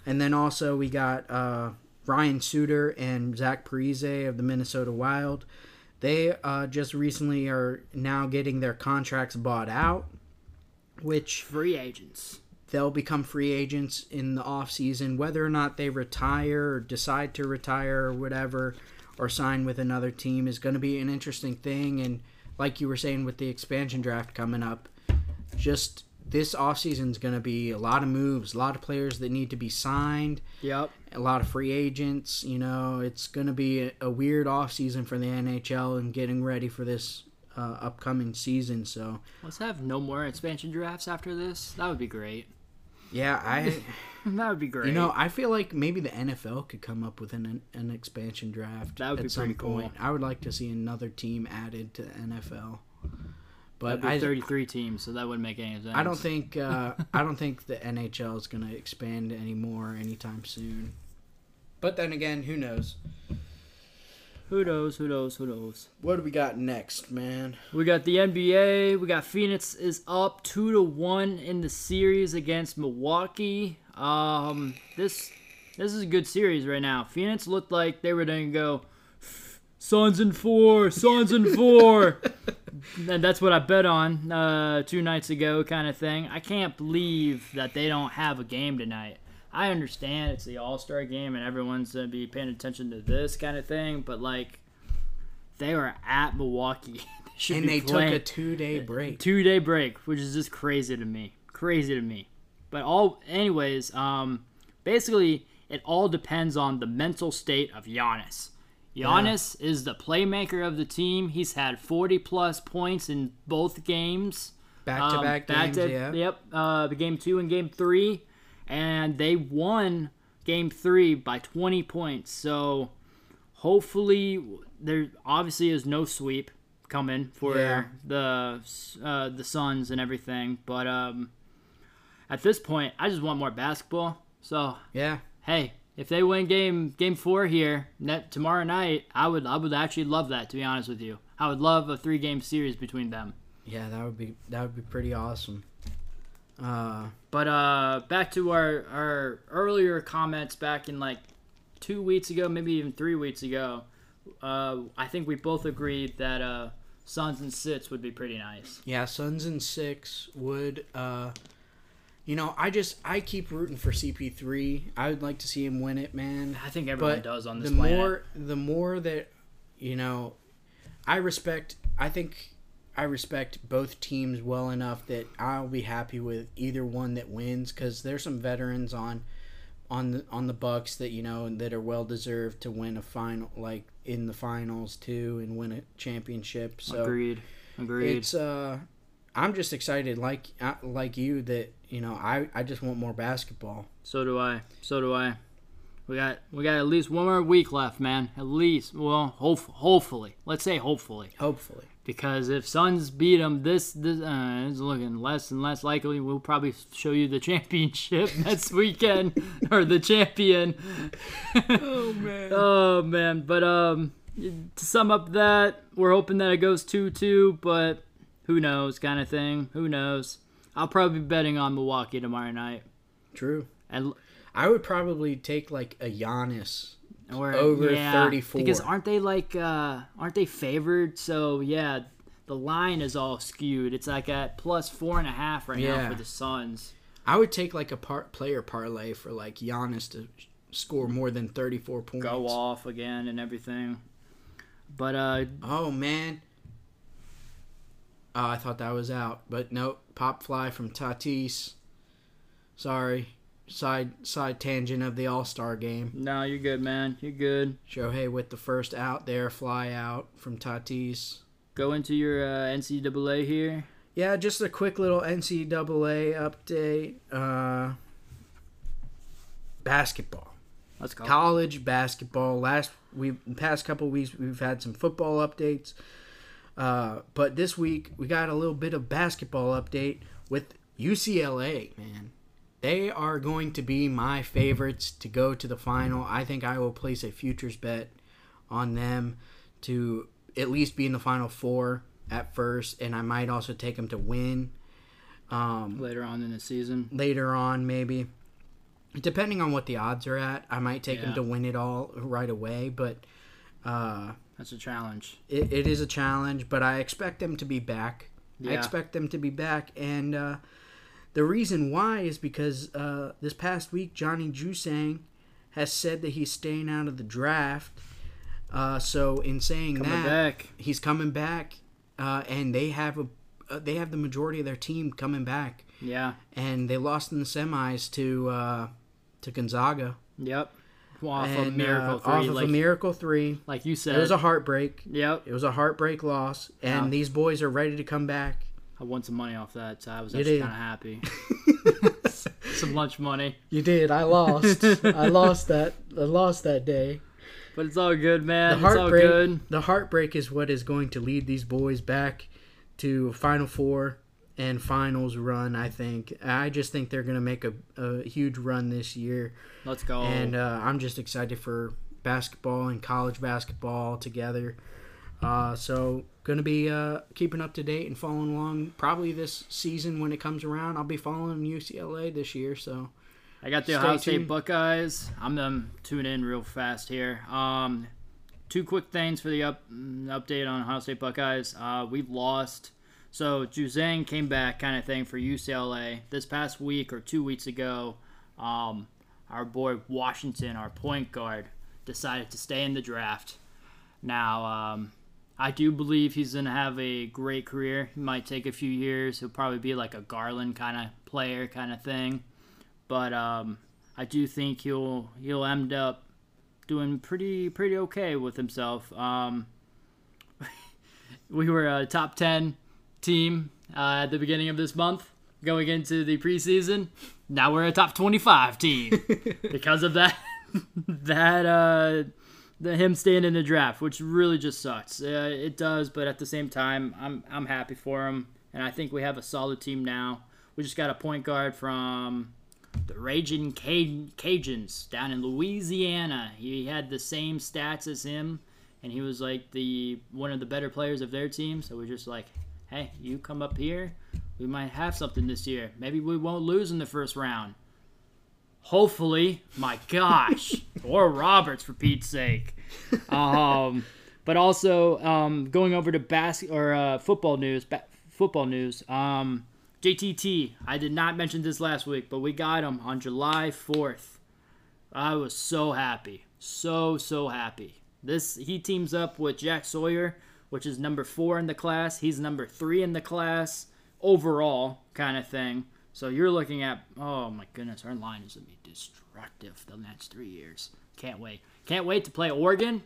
And then also we got uh, Ryan Suter and Zach Parise of the Minnesota Wild. They uh, just recently are now getting their contracts bought out, which Free agents. they'll become free agents in the off season whether or not they retire or decide to retire or whatever or sign with another team is going to be an interesting thing and like you were saying with the expansion draft coming up just this off season is going to be a lot of moves a lot of players that need to be signed Yep. a lot of free agents you know it's going to be a, a weird off season for the NHL and getting ready for this uh, upcoming season so Let's have no more expansion drafts after this. That would be great. Yeah i That would be great. You know, I feel like maybe the NFL could come up with an an expansion draft. That would at be some pretty cool. point. I would like to see another team added to the NFL. But That'd be I, 33 teams, so that wouldn't make any sense. I don't think uh, I don't think the NHL is going to expand anymore anytime soon. But then again, who knows? Who knows? Who knows? Who knows? What do we got next, man? We got the NBA. We got Phoenix is up two to one in the series against Milwaukee. Um, this this is a good series right now. Phoenix looked like they were gonna go Suns in four, Suns in four, and that's what I bet on uh, two nights ago, kind of thing. I can't believe that they don't have a game tonight. I understand it's the All Star game and everyone's gonna be paying attention to this kind of thing, but like they were at Milwaukee. they And they playing took a two day break. two day break, which is just crazy to me. Crazy to me. But all, anyways, um, basically it all depends on the mental state of Giannis. Giannis is the playmaker of the team. He's had 40 plus points in both games. Back to Um, back games, to- yeah. Yep. Uh, the game two and game three, and they won game three by 20 points. So hopefully there obviously is no sweep coming for Yeah. the uh, the Suns and everything. But um, at this point, I just want more basketball. So Yeah. hey, if they win game game four here net tomorrow night, I would I would actually love that. To be honest with you, I would love a three game series between them. Yeah, that would be that would be pretty awesome. Uh But uh, back to our our earlier comments back in like two weeks ago, maybe even three weeks ago. Uh, I think we both agreed that uh, Suns and Sits would be pretty nice. Yeah, Suns and six would. Uh, you know, I just I keep rooting for CP3. I would like to see him win it, man. I think everyone But does on this the planet. more the more that you know, I respect. I think I respect both teams well enough that I'll be happy with either one that wins because there's some veterans on on the on the Bucks that you know that are well deserved to win a final like in the finals too and win a championship. So Agreed. Agreed. it's uh i'm just excited like uh, like you that you know i i just want more basketball So do I. So do I. We got we got at least one more week left, man. At least. Well, hope, hopefully. Let's say hopefully. hopefully Because if Suns beat them, this this uh, is looking less and less likely. We'll probably show you the championship next weekend or the champion. oh man Oh man, but um, to sum up that, we're hoping that it goes two two, but who knows, kind of thing. Who knows? I'll probably be betting on Milwaukee tomorrow night. true And i would probably take like a Giannis Or, over yeah, 34. Because aren't they like uh aren't they favored? So yeah, the line is all skewed. It's like at plus four and a half right Yeah. now for the Suns. I would take like a par- player parlay for like Giannis to score more than 34 points. Go off again and everything. But uh Oh man. Oh, I thought that was out, but nope. Pop fly from Tatis. Sorry, side side tangent of the All Star game. no, you're good, man. You're good. Shohei with the first out there, fly out from Tatis. Go into your uh, NCAA here. Yeah, just a quick little NCAA update. Uh, basketball, Let's go. college basketball. Last we past couple weeks we've had some football updates, uh, but this week we got a little bit of basketball update with UCLA. Man, they are going to be my favorites to go to the final. I think I will place a futures bet on them to at least be in the final four at first, and I might also take them to win um, Later on in the season. later on, maybe. Depending on what the odds are at, I might take them to win it all right away. But uh, That's a challenge. it, it is a challenge. But I expect them to be back. I expect them to be back, and uh, the reason why is because uh, this past week Johnny Juzang has said that he's staying out of the draft. Uh, so in saying Coming that, back. he's coming back, uh, and they have a uh, they have the majority of their team coming back, Yeah. and they lost in the semis to uh, to Gonzaga. Yep. Off and, a miracle uh, three, off of like, a miracle three. like you said. It was a heartbreak. yep. It was a heartbreak loss, and Yeah. these boys are ready to come back. I won some money off that, so I was You actually kind of happy. some lunch money, You did. I lost. I lost that. I lost that day. but it's all good, man. The it's all good. The heartbreak is what is going to lead these boys back to Final Four and finals run. I think. I just think they're going to make a, a huge run this year, Let's go. and uh, I'm just excited for basketball and college basketball together. Uh, so going to be uh, keeping up to date and following along. Probably this season when it comes around, I'll be following UCLA this year. So I got the Ohio State tuned. Buckeyes. I'm gonna tune in real fast here. Um, two quick things for the up mm, update on Ohio State Buckeyes. Uh, we've lost. So Juzang came back, kind of thing for UCLA this past week or two weeks ago. Um, our boy Washington, our point guard, decided to stay in the draft. Now, um, I do believe he's going to have a great career. He might take a few years. He'll probably be like a Garland kind of player, kind of thing. But um, I do think he'll he'll end up doing pretty pretty okay with himself. Um, we were a top ten team uh, at the beginning of this month, going into the preseason. Now we're a top twenty-five team because of that that uh, the him staying in the draft, which really just sucks. Uh, it does, but at the same time, I'm I'm happy for him, and I think we have a solid team now. We just got a point guard from the Raging Caj- Cajuns down in Louisiana. He had the same stats as him, and he was like the one of the better players of their team. So we're just like, hey, you come up here, we might have something this year. Maybe we won't lose in the first round. Hopefully, my gosh, Oral Roberts for Pete's sake. Um, but also um, going over to bas- or uh, football news. Ba- football news. Um, JTT. I did not mention this last week, but we got him on July fourth. I was so happy, so so happy. This he teams up with Jack Sawyer, which is number four in the class. He's number three in the class overall, kind of thing. So you're looking at oh my goodness, our line is gonna be destructive the next three years. Can't wait. Can't wait to play Oregon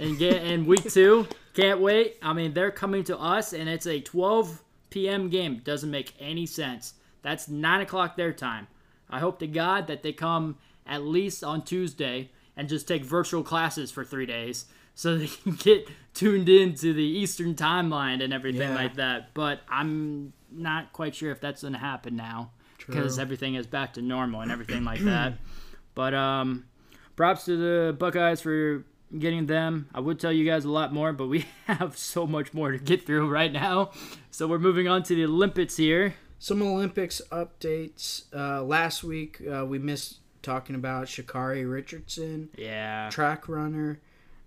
and get in week two. Can't wait. I mean, they're coming to us, and it's a 12 p.m. game. Doesn't make any sense. That's nine o'clock their time. I hope to God that they come at least on Tuesday and just take virtual classes for three days so they can get tuned into the Eastern timeline and everything Yeah. like that. But I'm not quite sure if that's going to happen now because everything is back to normal and everything like that. But um, props to the Buckeyes for getting them. I would tell you guys a lot more, but we have so much more to get through right now. So we're moving on to the Olympics here. Some Olympics updates. Uh, last week uh, we missed talking about Sha'Carri Richardson, Yeah. track runner.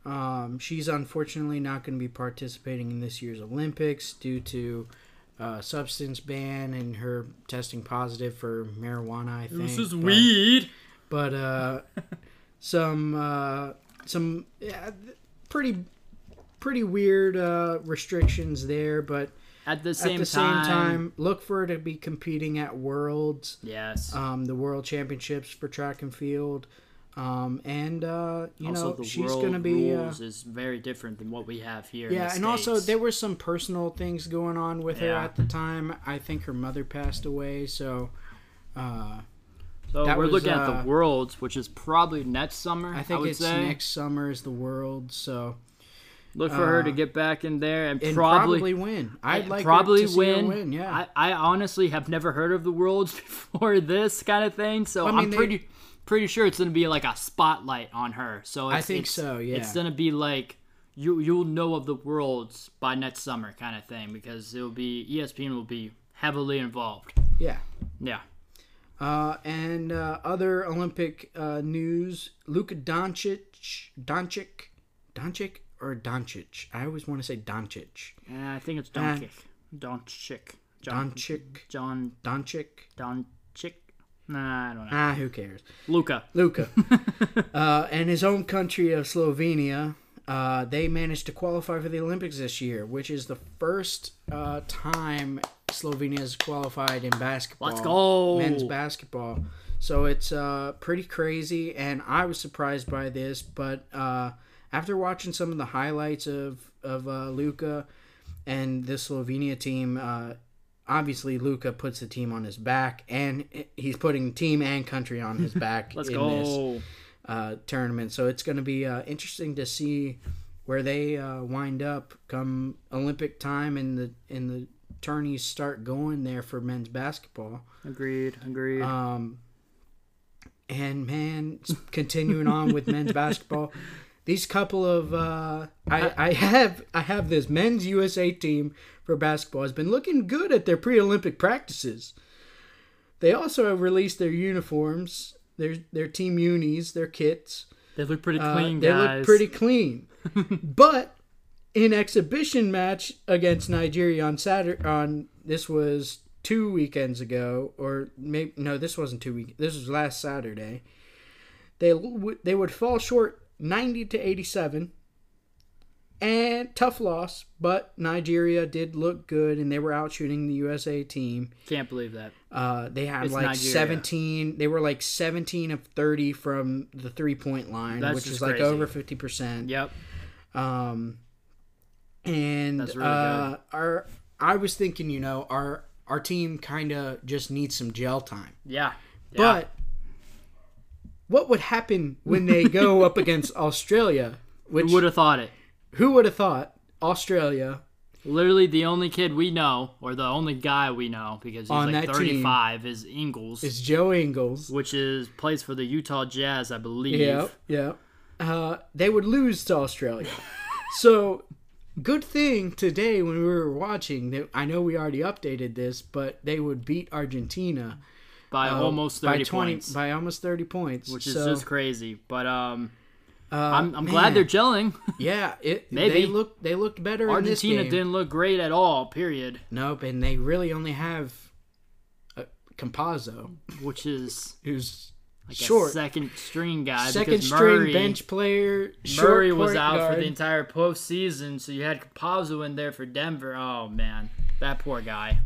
Um, she's unfortunately not going to be participating in this year's Olympics due to uh, substance ban and her testing positive for marijuana. I think This is But- weed. but uh, some uh, some yeah, pretty pretty weird uh, restrictions there. But At the same at the time. same time, look for her to be competing at Worlds, Yes. um, the World Championships for track and field, um, and uh, you also, know the she's world gonna be. Uh, rules is very different than what we have here. yeah, and also there were some personal things going on with her at the time. I think her mother passed away, so uh, So we're was, looking uh, at the worlds, which is probably next summer. I think would it's say. next summer is the world. So Look for her to uh, get back in there and, and probably, probably, win. I'd like probably to see her win. win. Yeah, I, I honestly have never heard of the worlds before this kind of thing, so I mean, I'm they- pretty sure it's gonna be like a spotlight on her. So I think so, yeah. it's gonna be like you you'll know of the worlds by next summer kind of thing because it'll be ESPN will be heavily involved. yeah. Yeah. Uh, and uh, other Olympic uh, news: Luka Doncic, Doncic, Doncic, or Doncic. I always want to say Doncic. Uh, I think it's Doncic. Doncic. John Doncic, John Doncic. Doncic. Nah, I don't know. Ah, who cares? Luka. Luka. uh, and his own country of Slovenia, uh, they managed to qualify for the Olympics this year, which is the first uh, time Slovenia has qualified in basketball. Let's go. Men's basketball. So it's uh, pretty crazy, and I was surprised by this. But uh, after watching some of the highlights of of uh, Luka and the Slovenia team, uh, obviously Luka puts the team on his back, and he's putting team and country on his back. Let's in go. This uh, tournament. So it's going to be uh, interesting to see where they uh, wind up come Olympic time and the and the tourneys start going there for men's basketball. Agreed. Agreed. Um, and man, continuing on with men's basketball, these couple of uh, I I have I have this men's USA team for basketball has been looking good at their pre-Olympic practices. They also have released their uniforms, their their team unis, their kits. they look pretty Uh, clean, they guys. look pretty clean. but in exhibition match against Nigeria on Saturday on this was two weekends ago or maybe no this wasn't two week this was last Saturday. They w- they would fall short 90 to 87 and tough loss, but Nigeria did look good and they were out shooting the USA team. Can't believe that. Uh, they had It's like Nigeria. 17. They were like 17 of 30 from the three point line, That's which is like crazy. over 50 percent. Yep. Um, and really uh, our I was thinking, you know, our our team kind of just needs some gel time. Yeah. yeah. But what would happen when they go up against Australia? Which who would have thought it? Who would have thought Australia Literally, the only kid we know, or the only guy we know, because he's On like that team 35, is Ingles, is Joe Ingles? which is plays for the Utah Jazz, I believe. Yeah, yeah. Uh, they would lose to Australia. so, good thing today when we were watching that I know we already updated this, but they would beat Argentina by uh, almost by 30 twenty points, by almost thirty points, which is So, just crazy. But um, uh, I'm, I'm glad they're gelling. Yeah, it Maybe. they looked they looked better Argentina didn't look great at all. Period. Nope, and they really only have uh, Campazzo, Which is who's like short, a second string guy. second string Murray, bench player. Murray was out for the entire postseason, so you had Campazzo in there for Denver. Oh man, that poor guy.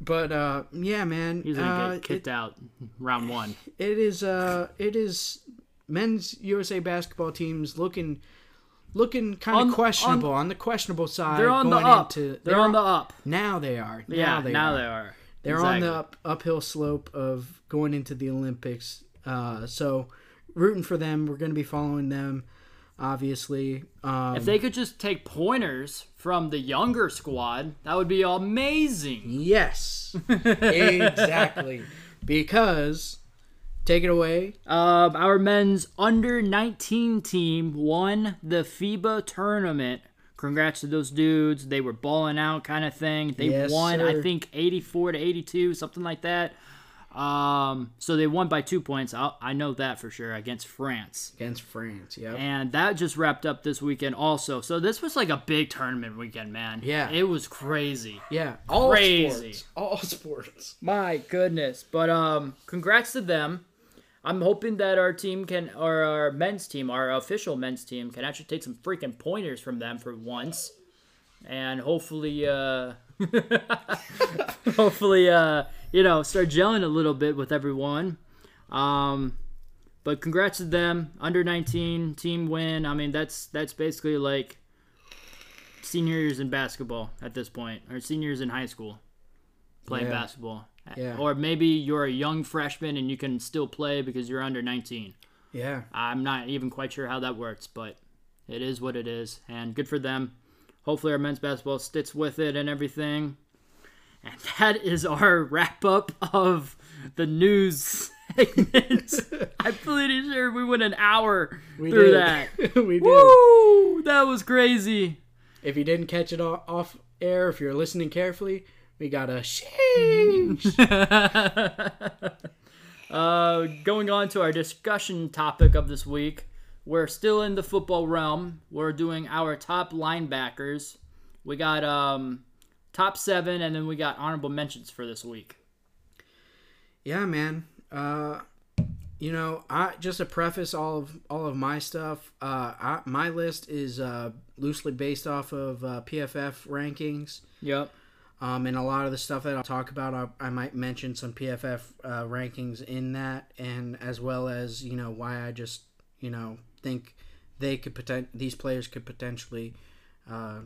But uh, yeah, man, He's gonna uh, get kicked out round one. it is uh it is men's USA basketball teams looking looking kind of questionable on, the questionable side. They're on the up. Into, they're, on the up. now they are. Now Yeah, they now are. they are. They're on the up, uphill slope of going into the Olympics. Uh, so rooting for them. We're going to be following them, obviously. Um, If they could just take pointers from the younger squad, that would be amazing. yes, exactly. Because take it away. Um, our men's under 19 team won the FIBA tournament. Congrats to those dudes. They were balling out, kind of thing. They Yes, won, I think, 84 to 82, something like that. Um, so they won by two points. I, I know that for sure against France. against France. yeah. And that just wrapped up this weekend also. So this was like a big tournament weekend, man. Yeah. It was crazy. yeah. All Crazy. sports. All sports. My goodness. But um congrats to them. I'm hoping that our team can or our men's team, our official men's team can actually take some freaking pointers from them for once. And hopefully uh hopefully uh you know start gelling a little bit with everyone. Um but congrats to them. Under 19 team win. I mean that's that's basically like seniors in basketball at this point or seniors in high school playing Yeah. basketball. Yeah. Or maybe you're a young freshman and you can still play because you're under 19. Yeah. I'm not even quite sure how that works, but it is what it is. And good for them. Hopefully, our men's basketball sticks with it and everything. And that is our wrap up of the news segment. I'm pretty sure we went an hour We through did. that. we did. Woo! That was crazy. If you didn't catch it off air, if you're listening carefully, we got a change. uh, going on to our discussion topic of this week, we're still in the football realm. We're doing our top linebackers. We got um, top seven, and then we got honorable mentions for this week. yeah, man. Uh, you know, I just to preface all of all of my stuff. Uh, I, my list is uh, loosely based off of uh, PFF rankings. Yep. Um, and a lot of the stuff that I'll talk about, I, I might mention some PFF uh, rankings in that, and as well as you know why I just you know think they could poten- these players could potentially uh,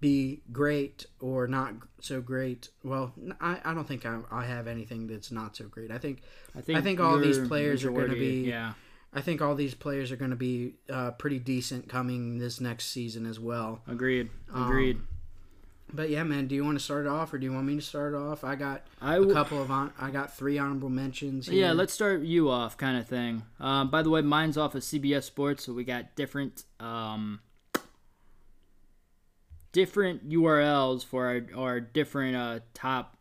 be great or not so great. Well, I, I don't think I, I have anything that's not so great. I think I think I think all these players are gonna be- yeah. I think all these players are going to be uh, pretty decent coming this next season as well. Agreed. Um, Agreed. But yeah, man, do you want to start it off or do you want me to start it off? I got I a w- couple of on, I got three honorable mentions. Yeah, let's start you off, kind of thing. Um, by the way, mine's off of CBS Sports, so we got different um, different URLs for our, our different uh, top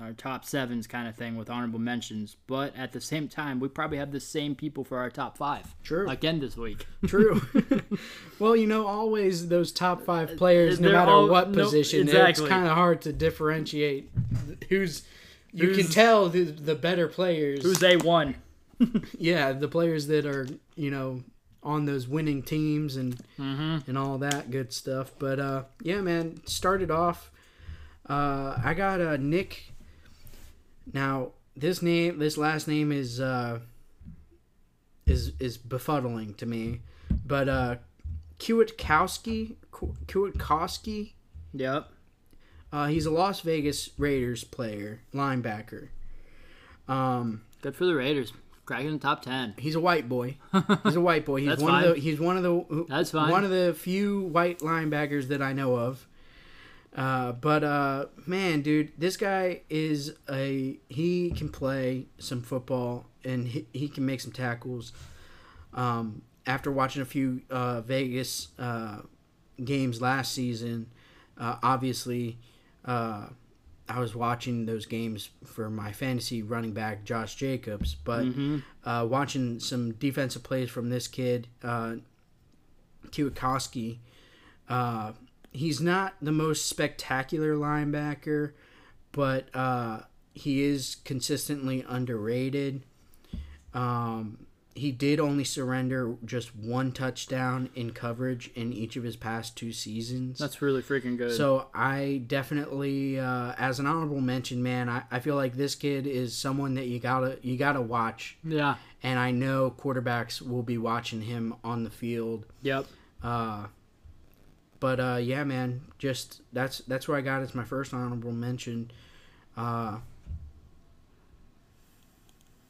our top sevens kind of thing with honorable mentions. But at the same time, we probably have the same people for our top five. True. Again this week. True. well, you know, always those top five players, no They're matter all- what no, position, exactly. it's kind of hard to differentiate who's. You can tell the, the better players. Who's a one? yeah, the players that are you know on those winning teams and Mm-hmm. and all that good stuff. But uh, yeah, man, started off. Uh, I got uh, Nick. Now this name, this last name is uh, is is befuddling to me, but uh, Kwiatkoski, Kwiatkoski. Yep. Uh, he's a Las Vegas Raiders player, linebacker. Um, Good for the Raiders. Cracking the top ten. He's a white boy. He's a white boy. He's That's one fine. of the. He's one of the. That's fine. One of the few white linebackers that I know of. Uh, but uh, man, dude, this guy is a. He can play some football and he, he can make some tackles. Um, after watching a few uh, Vegas uh, games last season, uh, obviously, uh, I was watching those games for my fantasy running back Josh Jacobs, but uh, watching some defensive plays from this kid, uh. He's not the most spectacular linebacker, but uh, he is consistently underrated. Um, he did only surrender just one touchdown in coverage in each of his past two seasons. That's really freaking good. So I definitely, uh, as an honorable mention, man, I, I feel like this kid is someone that you gotta you gotta watch, yeah. and I know quarterbacks will be watching him on the field. Yep. Uh, but uh, yeah, man, just that's that's where I got as my first honorable mention. Uh,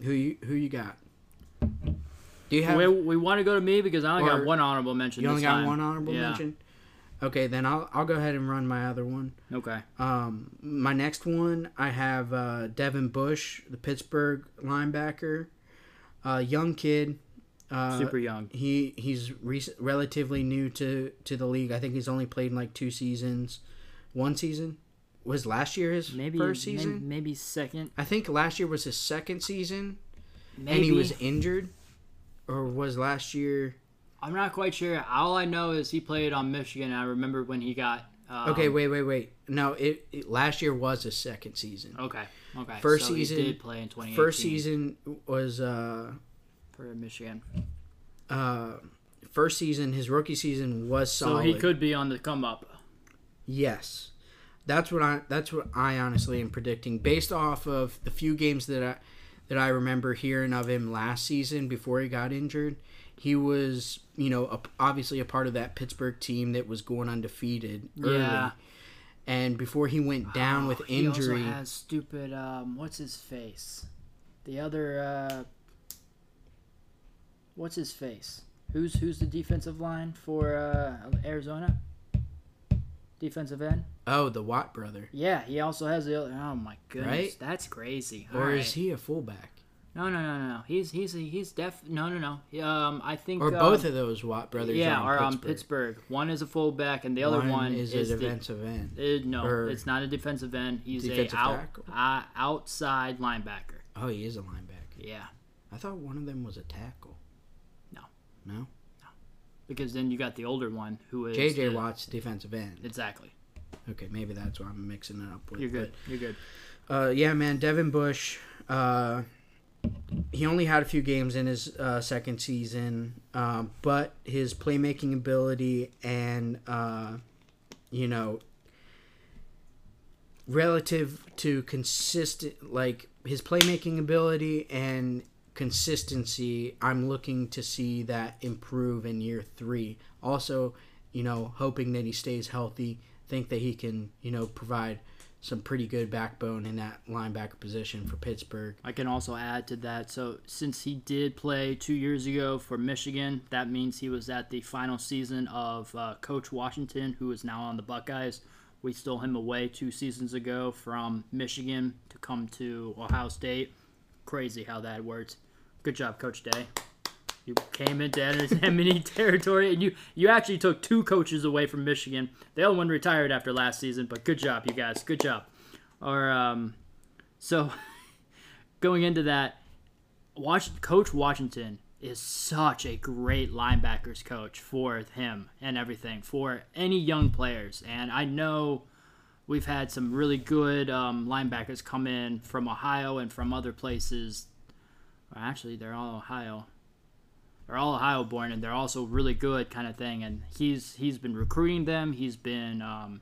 who you who you got? Do you have We, we want to go to me because I only got one honorable mention. you only got time. one honorable Yeah. mention? Okay, then I'll I'll go ahead and run my other one. Okay. Um, my next one, I have uh, Devin Bush, the Pittsburgh linebacker, uh, young kid. Uh, Super young. He he's rec- relatively new to to the league. I think he's only played in like two seasons, one season. was last year his maybe first season. maybe second. I think last year was his second season, Maybe and he was injured, or was last year? I'm not quite sure. All I know is he played on Michigan. I remember when he got. Um, Okay, wait, wait, wait. No, it, it last year was his second season. Okay. Okay. First so season- He did play in 2018 First season was uh for Michigan. uh first season. His rookie season was So he could be on the come up. Yes, that's what I. That's what I honestly am predicting based off of the few games that I that I remember hearing of him last season before he got injured. He was, you know, a, obviously a part of that Pittsburgh team that was going undefeated early. Yeah. And before he went down with He also injury, has stupid. Um, what's his face? The other. Uh, what's his face? Who's who's the defensive line for uh, Arizona? Defensive end. oh, the Watt brother, Yeah, he also has the other. Oh my goodness, Right? that's crazy. or All is he a fullback? No, no, no, no, no. He's he's he's def. No, no, no. Um, I think Or um, both of those Watt brothers? Yeah, are on Pittsburgh. Pittsburgh. One is a fullback, and the other one is, is, a the- defensive end. Uh, no, Or- it's not a defensive end. He's Defensive a out, uh, outside linebacker. Oh, he is a linebacker. Yeah, I thought one of them was a tackle. No. No. because then you got the older one who is J.J. the- Watt's defensive end. Exactly. Okay, maybe that's what I'm mixing it up with. You're good. You're good. Uh, yeah, man, Devin Bush. Uh, he only had a few games in his uh, second season, um, but his playmaking ability and uh, you know, relative to consistent, like his playmaking ability and consistency, I'm looking to see that improve in year three. Also, you know, hoping that he stays healthy. Think that he can, you know, provide some pretty good backbone in that linebacker position for Pittsburgh. I can also add to that. So since he did play two years ago for Michigan, that means he was at the final season of uh, Coach Washington, who is now on the Buckeyes. We stole him away two seasons ago from Michigan to come to Ohio State. Crazy how that works. Good job, Coach Day. You came into enemy territory, and you you actually took two coaches away from Michigan. The other one retired after last season, but good job, you guys. Good job. Or um, so going into that, watch Coach Washington is such a great linebackers coach for him and everything for any young players. And I know we've had some really good um, linebackers come in from Ohio and from other places. Actually, they're all Ohio. They're all Ohio born, and they're also really good, kind of thing. And he's he's been recruiting them. He's been um,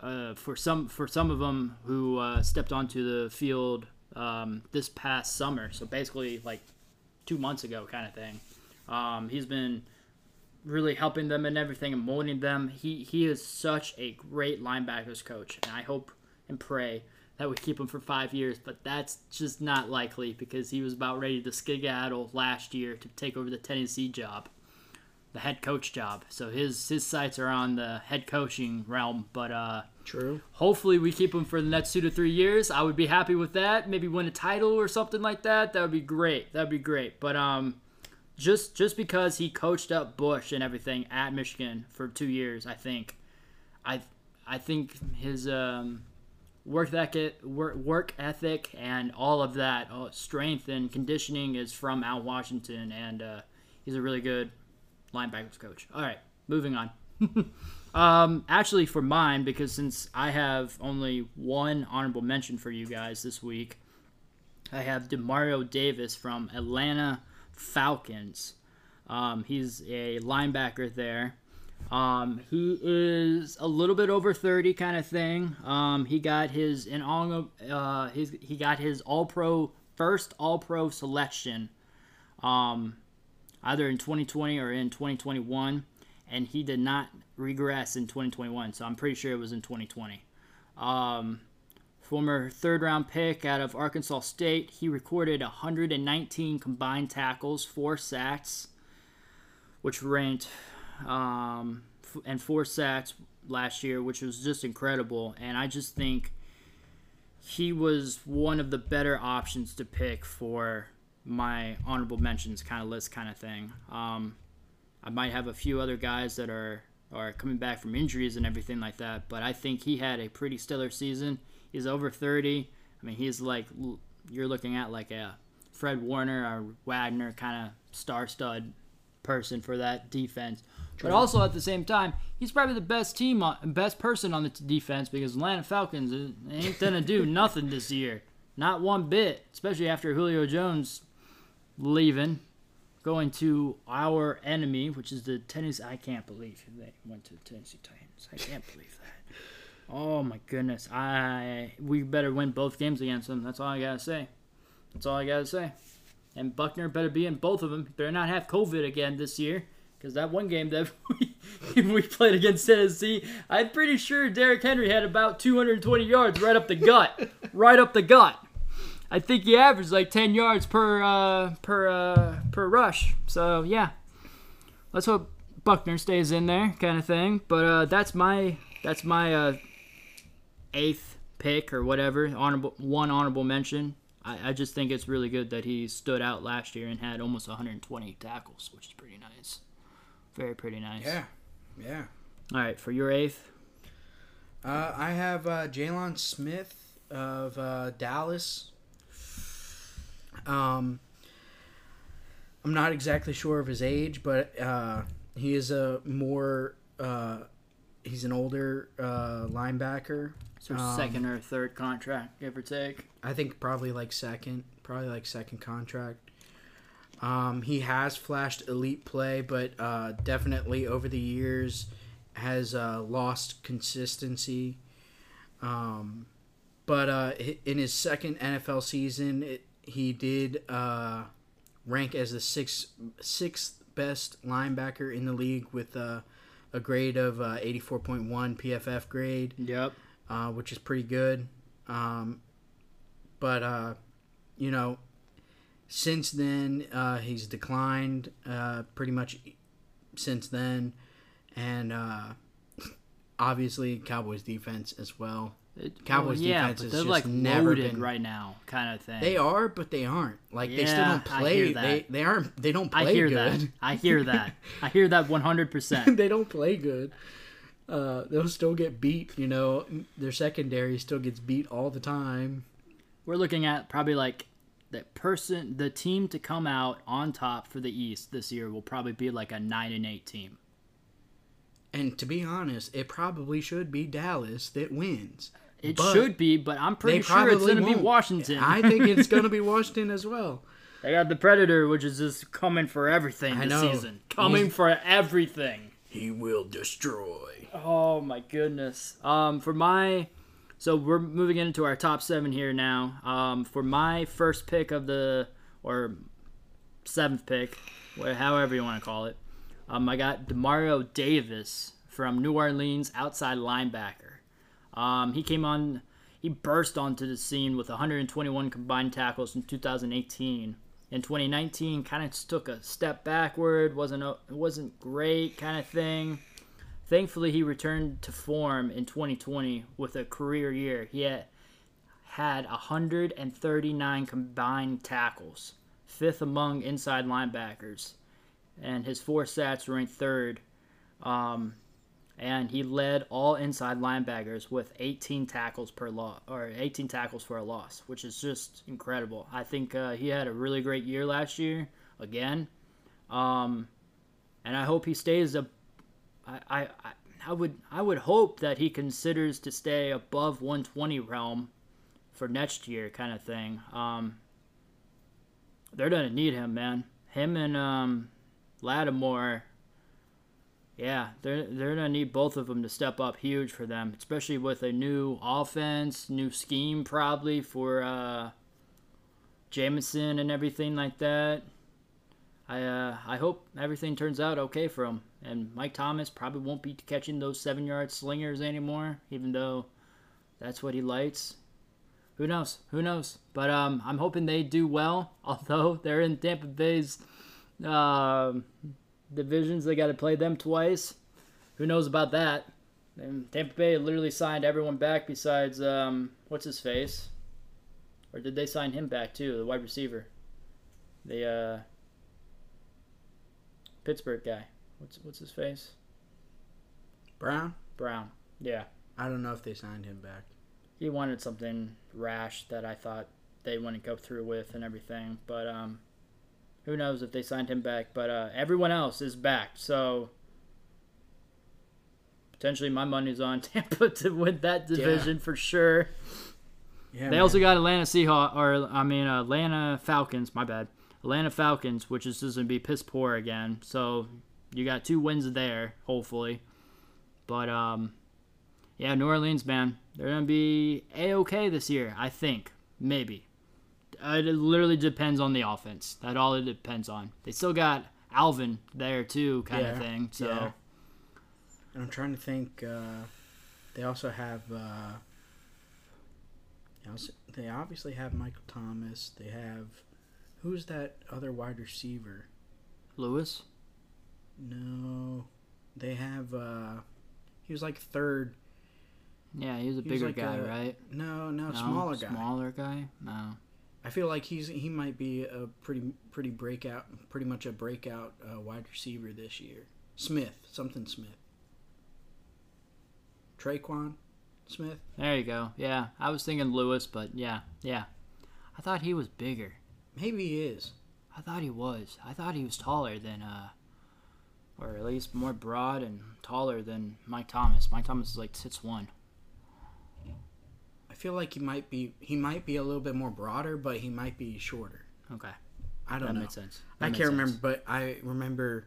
uh, for some for some of them who uh, stepped onto the field um, this past summer. So basically, like two months ago, kind of thing. Um, he's been really helping them and everything and molding them. He he is such a great linebackers coach, and I hope and pray that we keep him for five years. But that's just not likely because he was about ready to skedaddle last year to take over the Tennessee job, the head coach job. So his his sights are on the head coaching realm. But uh, True. hopefully we keep him for the next two to three years. I would be happy with that. Maybe win a title or something like that. That would be great. That would be great. But um, just just because he coached up Bush and everything at Michigan for two years, I think, I I think his um work ethic work, ethic and all of that uh, strength and conditioning is from Al Washington, and uh, he's a really good linebackers coach. All right, moving on. Um, actually, for mine, because since I have only one honorable mention for you guys this week, I have Demario Davis from Atlanta Falcons. Um, he's a linebacker there. Um, he is a little bit over thirty, kind of thing. Um, he got his in all uh, his he got his All Pro first All Pro selection, um, either in 2020 or in 2021 and he did not regress in 2021. So I'm pretty sure it was in 2020. Um, former third round pick out of Arkansas State, he recorded 119 combined tackles, four sacks, which ranked, um, and four sacks last year, which was just incredible. And I just think he was one of the better options to pick for my honorable mentions kind of list kind of thing. Um, I might have a few other guys that are or coming back from injuries and everything like that. But I think he had a pretty stellar season. He's over 30. I mean, he's like you're looking at like a Fred Warner or Wagner kind of star stud person for that defense. But also at the same time, he's probably the best team, on, best person on the t- defense because Atlanta Falcons uh, ain't gonna do nothing this year, not one bit. Especially after Julio Jones leaving, going to our enemy, which is the Tennessee. I can't believe they went to the Tennessee Titans. I can't believe that. Oh my goodness! I we better win both games against them. That's all I gotta say. That's all I gotta say. And Buckner better be in both of them. Better not have COVID again this year. Because that one game that we, we played against Tennessee, I'm pretty sure Derrick Henry had about 220 yards right up the gut. right up the gut. I think he averaged like 10 yards per uh, per uh, per rush. So yeah, let's hope Buckner stays in there, kind of thing. But uh, that's my that's my uh, eighth pick or whatever. Honorable one honorable mention. I, I just think it's really good that he stood out last year and had almost 120 tackles, which is pretty nice. Very pretty nice. Yeah, yeah. All right, for your eighth. Uh, I have uh, Jaylon Smith of uh, Dallas. Um, I'm not exactly sure of his age, but uh, he is a more uh, he's an older uh, linebacker. So Um, second or third contract, give or take. I think probably like second, probably like second contract. Um, he has flashed elite play, but uh, definitely over the years has uh, lost consistency. Um, but uh, in his second NFL season, it, he did uh, rank as the sixth sixth best linebacker in the league with uh, a grade of uh, 84.1 PFF grade Yep. uh, which is pretty good. Um, but uh, you know, since then uh, he's declined uh, pretty much since then, and uh, obviously Cowboys defense as well. It- Cowboys well, yeah, defense has just like never been- right now, kind of thing. They are, but they aren't. Like they still don't I play. They they aren't. They don't play I hear good. that. I hear that. I hear that 100%. they don't play good. Uh, they'll still get beat. You know, their secondary still gets beat all the time. We're looking at probably like the person, the team to come out on top for the East this year will probably be like a 9 and 8 team. And to be honest, it probably should be Dallas that wins. It But should be, but I'm pretty sure it's going to be. Washington. I think it's going to be Washington as well. They got the Predator, which is just coming for everything I this know. season. Coming He's- for everything. He will destroy. Oh my goodness. Um, for my, so we're moving into our top seven here now. Um, for my first pick of the or seventh pick, however you want to call it, um, I got Demario Davis from New Orleans, outside linebacker. Um, he came on, he burst onto the scene with 121 combined tackles in 2018. In 2019, kind of took a step backward. wasn't a, wasn't great kind of thing. Thankfully, he returned to form in 2020 with a career year. He had had 139 combined tackles, fifth among inside linebackers, and his four stats ranked third. Um, and he led all inside linebackers with 18 tackles per loss or 18 tackles for a loss, which is just incredible. I think uh, he had a really great year last year again, um, and I hope he stays a. I, I I- would I would hope that he considers to stay above 120 realm for next year, kind of thing. Um, they're gonna need him, man. Him and um, Lattimore yeah, they're they're gonna need both of them to step up huge for them, especially with a new offense, new scheme probably for uh, Jameson and everything like that. I uh, I hope everything turns out okay for him, and Mike Thomas probably won't be catching those seven yard slingers anymore, even though that's what he likes. Who knows? Who knows? But um, I'm hoping they do well. Although they're in Tampa Bay's. Um, divisions. They got to play them twice. Who knows about that? And Tampa Bay literally signed everyone back besides um, what's his face, or did they sign him back too? The wide receiver, the uh, Pittsburgh guy. What's what's his face? Brown. Brown. Yeah. I don't know if they signed him back. He wanted something rash that I thought they wouldn't go through with and everything. But um, who knows if they signed him back? But uh, everyone else is back, so potentially my money's on Tampa to win that division for sure. Yeah, They man. also got Atlanta Seahawks, or I mean Atlanta Falcons. My bad, Atlanta Falcons, which is just gonna be piss poor again. So you got two wins there, hopefully. But um, yeah, New Orleans, man, they're gonna be a okay this year. I think maybe. Uh, it literally depends on the offense. That all it depends on. They still got Alvin there too, kind of thing. So yeah. And I'm trying to think. Uh, they also have. Uh, they obviously have Michael Thomas. They have. Who's that other wide receiver? Lewis, No, they have. Uh, he was like third. yeah, he was a He was bigger like guy, a- right? No, no, No, smaller guy. Smaller guy. No. I feel like he's he might be a pretty pretty breakout, pretty much a breakout uh, wide receiver this year. Smith, something Smith. Tre'Quan Smith. There you go. Yeah, I was thinking Lewis, but yeah, yeah. I thought he was bigger. Maybe he is. I thought he was. I thought he was taller than, uh, or at least more broad and taller than Mike Thomas. Mike Thomas is like six one. I feel like he might be he might be a little bit more broader, but he might be shorter. Okay, I don't know. that know. makes sense. I makes can't sense. remember, but I remember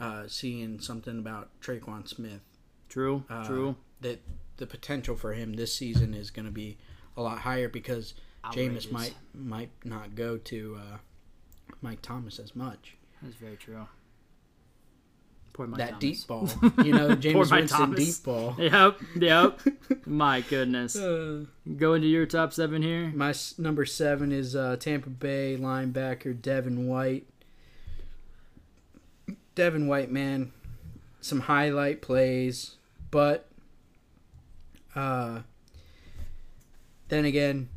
uh, seeing something about Tre'Quan Smith. True, uh, true. That the potential for him this season is going to be a lot higher because Outrageous. Jameis might might not go to uh, Mike Thomas as much. That's very true. Poor Mike that Thomas. deep ball, you know, Jameis Mike Winston Thomas. deep ball. Yep, yep. My goodness. Uh, Go into your top seven here. my s- number seven is uh, Tampa Bay linebacker Devin White. Devin White, man, some highlight plays, but uh, then again,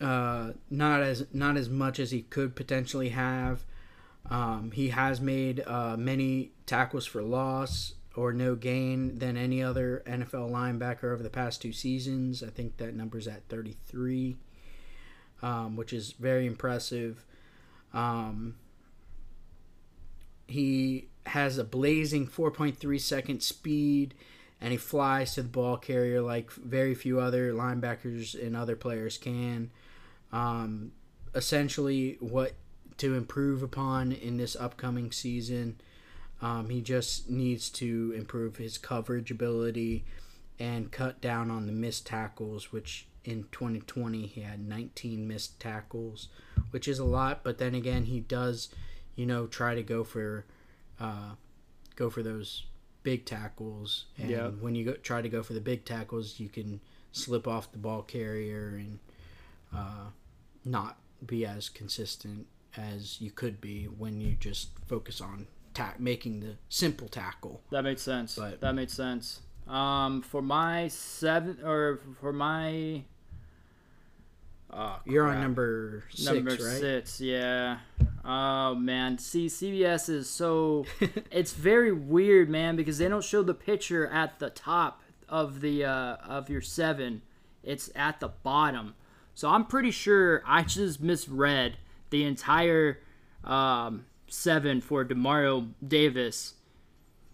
uh, not as not as much as he could potentially have. Um, he has made uh, many tackles for loss or no gain than any other NFL linebacker over the past two seasons. I think that number's at 33, um, which is very impressive. Um, he has a blazing 4.3 second speed and he flies to the ball carrier like very few other linebackers and other players can. Um, essentially, what to improve upon in this upcoming season, um, he just needs to improve his coverage ability and cut down on the missed tackles, which in 2020 he had 19 missed tackles, which is a lot. But then again, he does, you know, try to go for, uh, go for those big tackles. And Yep. when you go, try to go for the big tackles, you can slip off the ball carrier and uh, not be as consistent as you could be when you just focus on ta- making the simple tackle. That makes sense. But- that makes sense. Um, for my seven or for my oh, You're on number six, number right? six. Yeah. Oh man, see, CBS is so it's very weird, man, because they don't show the picture at the top of the uh, of your seven. It's at the bottom. So I'm pretty sure I just misread the entire um, seven for Demario Davis,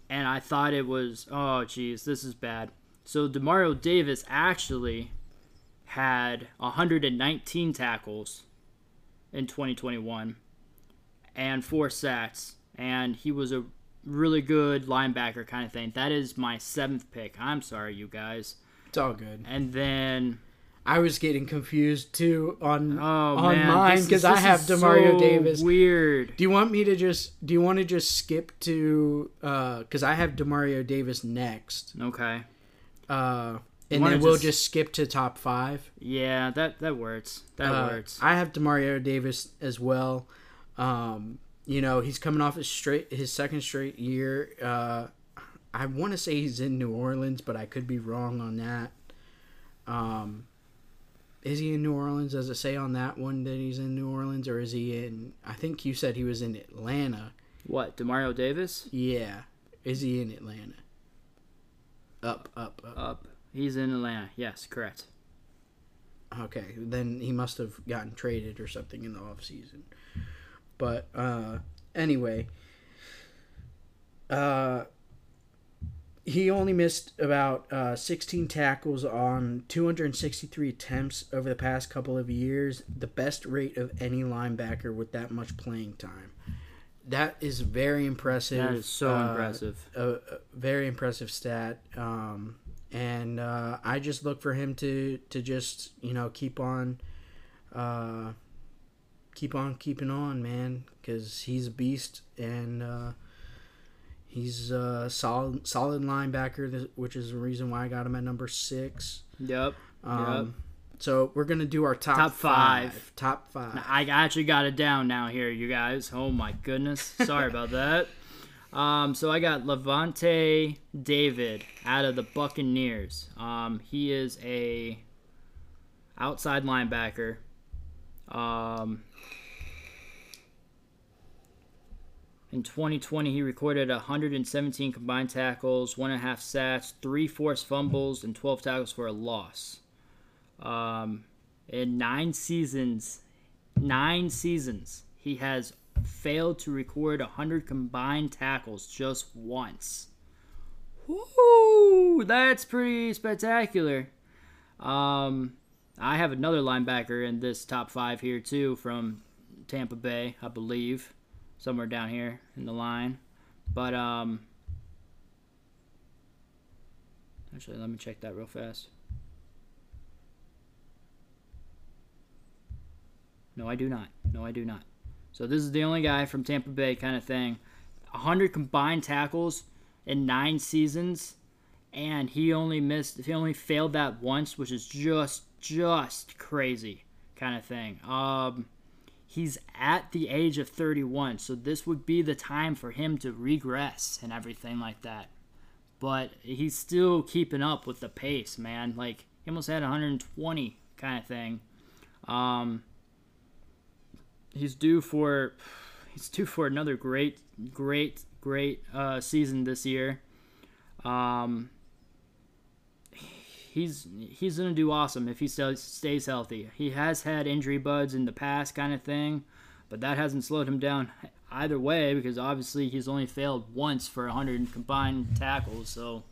and I thought it was oh geez, this is bad. So Demario Davis actually had 119 tackles in 2021 and four sacks, and he was a really good linebacker kind of thing. That is my seventh pick. I'm sorry, you guys. It's all good. And then I was getting confused too on oh on man, mine because I have Demario so Davis. Weird. Do you want me to just? Do you want to just skip to? Because I have Demario Davis next, Okay. uh, and then we'll just- just skip to top five. Yeah, that that works. That Uh, works. I have Demario Davis as well. Um, you know, he's coming off his straight his second straight year. Uh, I want to say he's in New Orleans, but I could be wrong on that. Um, is he in New Orleans? Does it say on that one that he's in New Orleans, or is he in? I think you said he was in Atlanta. What? Demario Davis? Yeah, is he in Atlanta? Up, up, up. Up. He's in Atlanta. Yes, correct. Okay, then he must have gotten traded or something in the off season. But uh, anyway, uh, he only missed about uh, 16 tackles on 263 attempts over the past couple of years, the best rate of any linebacker with that much playing time. That is very impressive. That is so uh, impressive. A, a very impressive stat. Um, and uh, I just look for him to to just you know keep on, uh, keep on keeping on, man, because he's a beast and uh, he's a solid solid linebacker, which is the reason why I got him at number six. Yep. Um, So we're gonna do our top Top five. Top five. I actually got it down now here, you guys. Oh my goodness. Sorry about that. Um, so I got Lavonte David out of the Buccaneers. Um, he is a outside linebacker. Um, in 2020, he recorded 117 combined tackles, one and a half sacks, three forced fumbles, and 12 tackles for a loss. Um, in nine seasons, nine seasons, he has failed to record 100 combined tackles just once. Woo! That's pretty spectacular. Um, I have another linebacker in this top five here too from Tampa Bay, I believe, somewhere down here in the line. But um, actually, let me check that real fast. No, I do not. No, I do not. So this is the only guy from Tampa Bay kind of thing. 100 combined tackles in 9 seasons and he only missed he only failed that once, which is just just crazy kind of thing. Um he's at the age of 31, so this would be the time for him to regress and everything like that. But he's still keeping up with the pace, man. Like he almost had 120 kind of thing. Um he's due for he's due for another great great great uh, season this year um, he's he's gonna do awesome if he stays stays healthy he has had injury buds in the past kind of thing but that hasn't slowed him down either way because obviously he's only failed once for 100 combined tackles so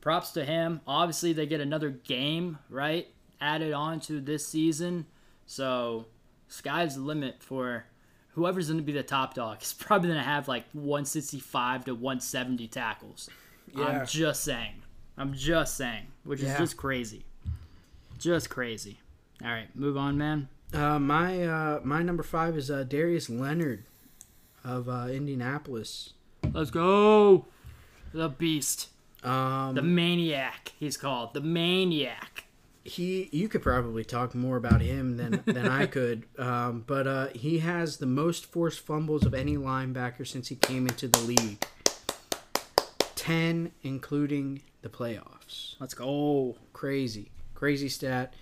props to him obviously they get another game right added on to this season so sky's the limit for whoever's going to be the top dog. He's probably going to have like 165 to 170 tackles. Yeah. I'm just saying. I'm just saying, which is just crazy. Just crazy. All right, move on, man. Uh, my uh, my number five is uh, Darius Leonard of uh, Indianapolis. Let's go. The beast. Um, The maniac, he's called. The maniac. he you could probably talk more about him than than I could. Um, but uh, he has the most forced fumbles of any linebacker since he came into the league. Ten, including the playoffs. Let's go. Crazy, crazy stat.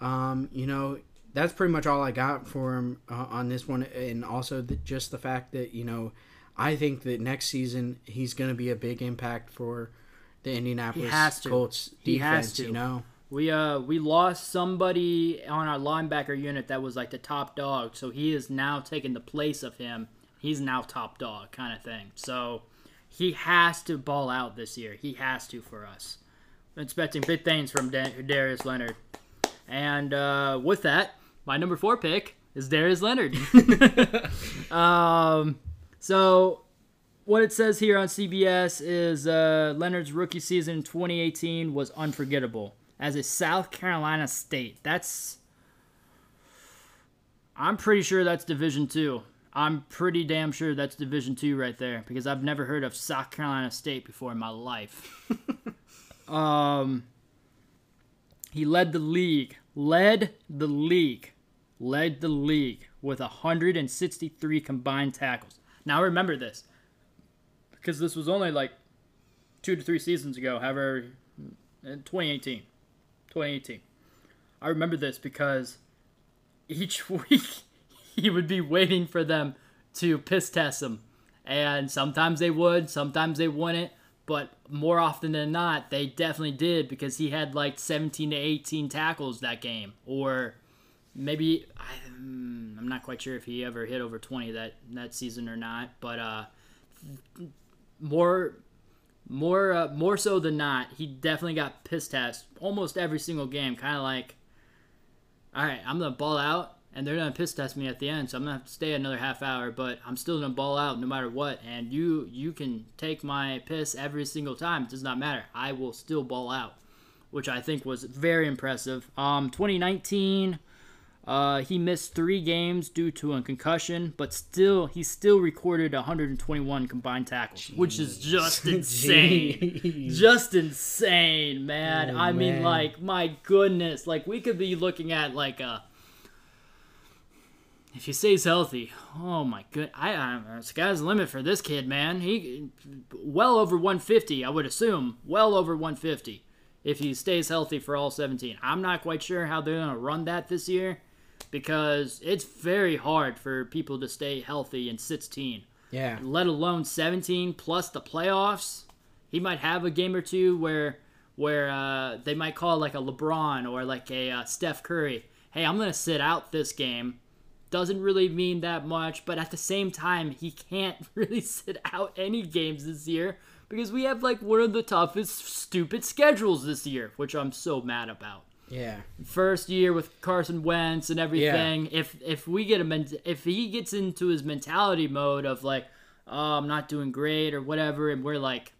Um, you know, that's pretty much all I got for him uh, on this one, and also the, just the fact that you know, I think that next season he's going to be a big impact for the Indianapolis. Colts He has defense. to. You know. We uh we lost somebody on our linebacker unit that was like the top dog, so he is now taking the place of him. He's now top dog kind of thing. So he has to ball out this year. He has to for us. I'm expecting big things from Darius Leonard. And uh, with that, my number four pick is Darius Leonard. um, so what it says here on CBS is uh, Leonard's rookie season in 2018 was unforgettable as a South Carolina State. That's I'm pretty sure that's Division Two. I'm pretty damn sure that's Division Two right there because I've never heard of South Carolina State before in my life. um, he led the league, led the league, led the league with 163 combined tackles. Now remember this because this was only like two to three seasons ago, however, in 2018. 2018. I remember this because each week he would be waiting for them to piss test him. And sometimes they would, sometimes they wouldn't. but more often than not, they definitely did because he had like 17 to 18 tackles that game, or maybe I, mm, I'm not quite sure if he ever hit over 20 that that season or not, but uh, more more uh, more so than not, he definitely got piss test almost every single game. Kind of like, all right, I'm gonna ball out, and they're gonna piss test me at the end, so I'm gonna have to stay another half hour, but I'm still gonna ball out no matter what. And you you can take my piss every single time; it does not matter. I will still ball out, which I think was very impressive. Um, 2019. Uh, he missed three games due to a concussion, but still, he still recorded 121 combined tackles, which is just insane. Just insane, man. Oh, I mean, like, my goodness. Like, we could be looking at, like, a. If he stays healthy, oh my good, I, I sky's the limit for this kid, man. He well over 150, I would assume, well over 150 if he stays healthy for all 17. I'm not quite sure how they're gonna run that this year because it's very hard for people to stay healthy in 16, Yeah. let alone 17 plus the playoffs. He might have a game or two where where uh, they might call like a LeBron or like a uh, Steph Curry. Hey, I'm gonna sit out this game. Doesn't really mean that much, but at the same time, he can't really sit out any games this year because we have like one of the toughest stupid schedules this year, which I'm so mad about Yeah. first year with Carson Wentz and everything. If if we get a men- if he gets into his mentality mode of like, oh, I'm not doing great or whatever, and we're like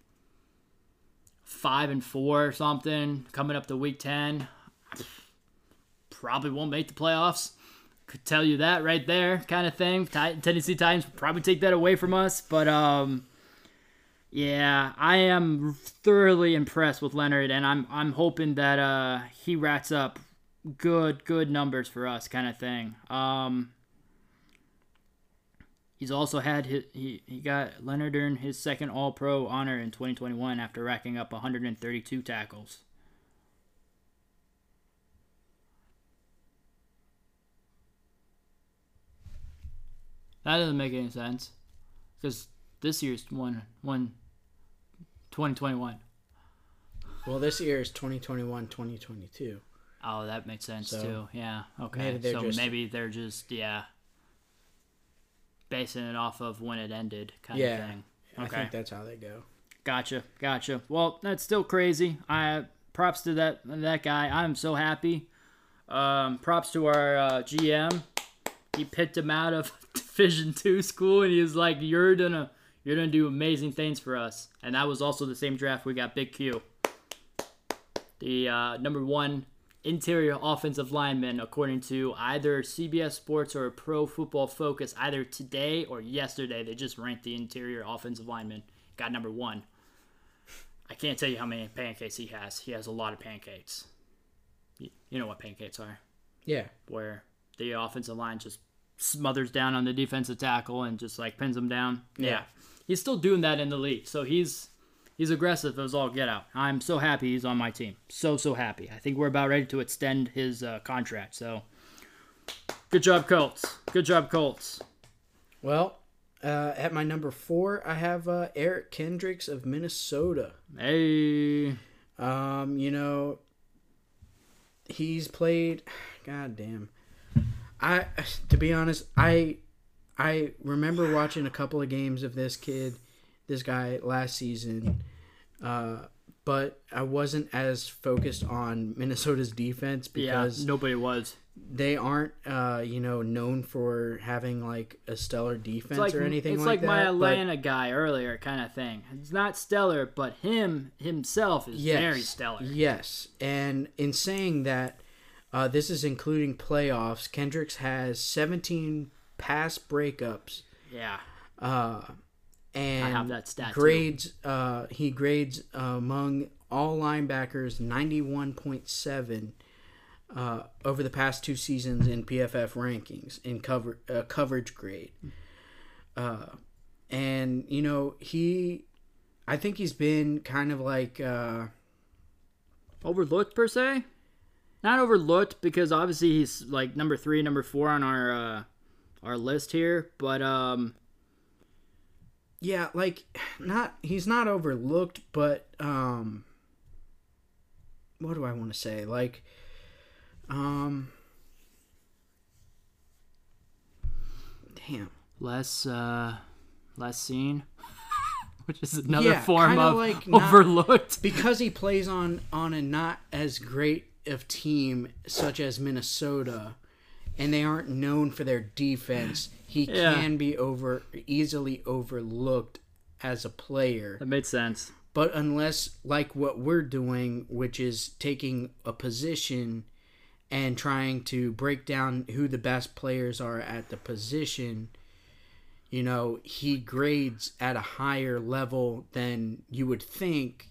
five and four or something coming up to week ten, probably won't make the playoffs. Could tell you that right there, kind of thing. Ti- Tennessee Titans probably take that away from us, but um. Yeah, I am thoroughly impressed with Leonard, and I'm I'm hoping that uh he rats up good good numbers for us, kind of thing. Um, he's also had his, he he got Leonard earned his second All Pro honor in 2021 after racking up 132 tackles. That doesn't make any sense, because this year's one one 2021. Well, this year is 2021, 2022. Oh, that makes sense So, too. Yeah. Okay. maybe they're so just- maybe they're just yeah basing it off of when it ended kind Yeah. of thing. I Okay. think that's how they go. Gotcha. Gotcha. Well, that's still crazy. I props to that that guy. I'm so happy. Um, props to our uh, GM. He picked him out of Division Two school, and he was like, "You're gonna, you're gonna do amazing things for us." And that was also the same draft we got Big Q, the uh, number one interior offensive lineman, according to either CBS Sports or Pro Football Focus, either today or yesterday. They just ranked the interior offensive lineman. Got number one. I can't tell you how many pancakes he has. He has a lot of pancakes. You, you know what pancakes are, Yeah. where the offensive line just smothers down on the defensive tackle and just like pins him down. Yeah. He's still doing that in the league. So he's he's aggressive as all get out. I'm so happy he's on my team. So so happy. I think we're about ready to extend his uh, contract. So good job Colts. Good job Colts. Well, uh, at my number four, I have uh, Eric Kendricks of Minnesota. Hey. Um, you know, he's played. God damn. I, to be honest, I, I remember watching a couple of games of this kid, this guy last season, uh, but I wasn't as focused on Minnesota's defense Yeah, because nobody was. they aren't, uh, you know, known for having like a stellar defense like or anything it's like, like, that. my but- Atlanta guy earlier kind of thing. It's not stellar, but him himself is Yes. very stellar. Yes, and in saying that, uh, this is including playoffs. Kendricks has 17 pass breakups, Yeah. and I have that stat, grades. Uh, he grades uh, among all linebackers 91.7 uh, over the past two seasons in PFF rankings in cover uh, coverage grade. Uh, and you know he, I think he's been kind of like. Uh, Overlooked per se? Not overlooked because obviously he's like number three, number four on our uh, our list here, but um, yeah, like not he's not overlooked, but um what do I want to say? Like um damn. Less uh less seen. Which is another Yeah, form of like not- overlooked. Because he plays on on a not as great of team such as Minnesota and they aren't known for their defense, he Yeah. can be over easily overlooked as a player. That made sense. But unless, like what we're doing, which is taking a position and trying to break down who the best players are at the position, you know, he grades at a higher level than you would think.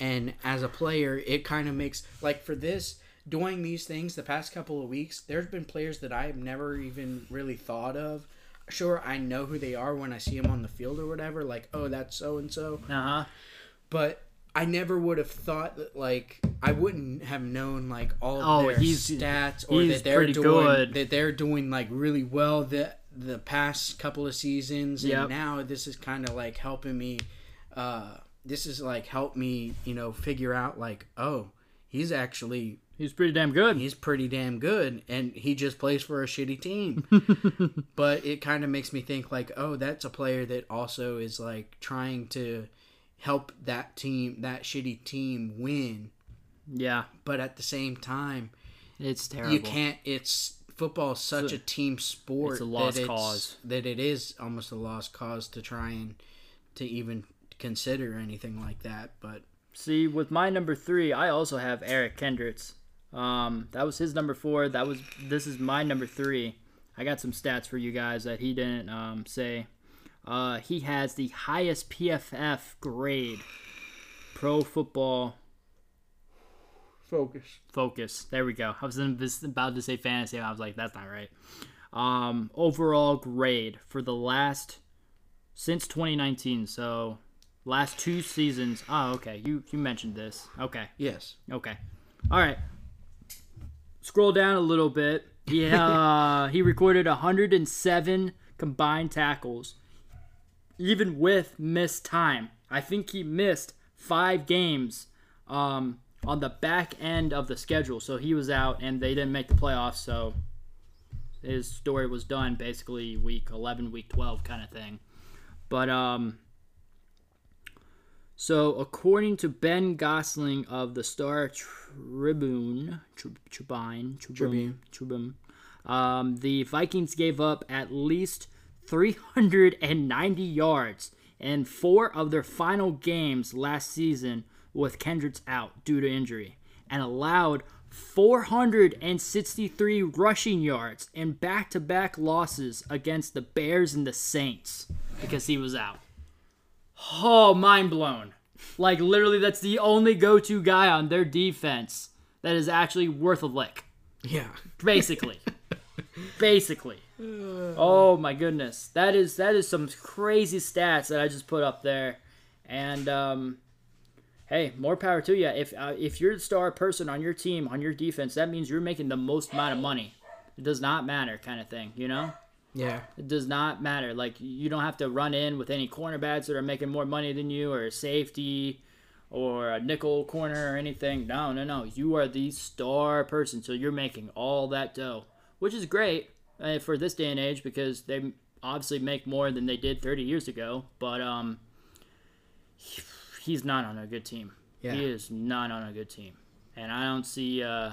And as a player, it kind of makes, like for this, doing these things the past couple of weeks, there's been players that I've never even really thought of. Sure, I know who they are when I see them on the field or whatever, like, oh, that's so and so Uh huh. but I never would have thought that like I wouldn't have known like all Oh, of their stats or that they're doing good. that they're doing like really well the the past couple of seasons Yep. and now this is kind of like helping me uh this is like help me you know figure out like oh he's actually He's pretty damn good. he's pretty damn good and he just plays for a shitty team but it kind of makes me think like oh that's a player that also is like trying to help that team that shitty team win yeah. but at the same time It's terrible. you can't it's football is such It's a- a, team sport it's a lost that cause. that it is almost a lost cause to try and to even consider anything like that but See, with my number three, I also have Eric Kendricks. Um, that was his number four. That was this is my number three. I got some stats for you guys that he didn't um, say. Uh, he has the highest PFF grade, Pro Football focus Focus. There we go. I was about to say fantasy. and I was like, that's not right. Um, overall grade for the last since 2019. So last two seasons. Oh, okay. You you mentioned this. Okay. yes Okay. All right. Scroll down a little bit. Yeah, uh, he recorded 107 combined tackles, even with missed time. I think he missed five games um, on the back end of the schedule, so he was out, and they didn't make the playoffs. So his story was done basically week 11, week 12 kind of thing. But um, so, according to Ben Goessling of the Star Tribune, Tri- Tribune, Tribune, Tribune, um, the Vikings gave up at least 390 yards in four of their final games last season with Kendricks out due to injury, and allowed 463 rushing yards in back-to-back losses against the Bears and the Saints because he was out. Oh, mind blown. Like, literally, that's the only go to guy on their defense that is actually worth a lick. yeah Basically. Basically. Oh my goodness. That is that is some crazy stats that I just put up there. And um hey, more power to you. If uh, if you're the star person on your team, on your defense, that means you're making the most amount of money. It does not matter kind of thing, you know? Yeah It does not matter. Like you don't have to run in with any cornerbacks that are making more money than you, or safety, or a nickel corner, or anything. No, no, no. You are the star person, so you're making all that dough, which is great uh, for this day and age because they obviously make more than they did 30 years ago. But um, he- he's not on a good team. Yeah. He is not on a good team, and I don't see. Uh,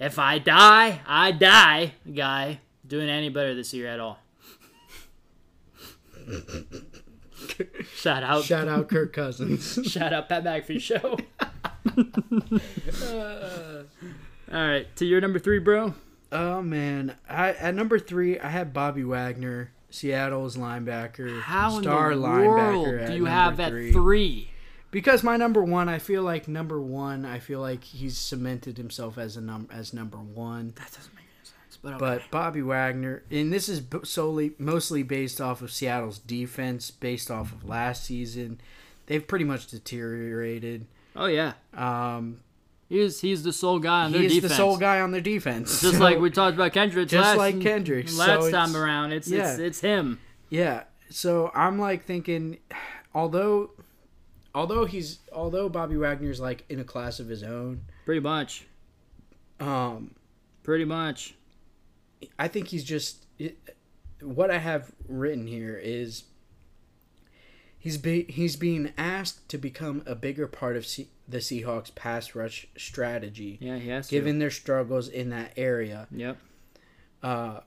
if I die, I die, guy doing any better this year at all. Shout out, shout out kirk cousins shout out, Pat McAfee show. all right, to your number three, bro. Oh man, I at number three I have Bobby Wagner, Seattle's linebacker, How star linebacker. do you have at three. three? Because my number one, I feel like number one, I feel like he's cemented himself as a num as number one. That doesn't make any sense. But, okay. But Bobby Wagner, and this is solely mostly based off of Seattle's defense, based off of last season. They've pretty much deteriorated. oh yeah, Um, he's he's the sole guy on their defense. he's defense. the sole guy on their defense. Just So- like we talked about Kendricks Just last, like Kendricks, so last it's- time around. It's it's it's him. Yeah, so I'm like thinking, although, although he's although Bobby Wagner's like in a class of his own, Pretty much. um, Pretty much. I think he's just it, what I have written here is he's be, he's being asked to become a bigger part of C, the Seahawks pass rush strategy, Yeah, he has to. given their struggles in that area. Yep. Uh,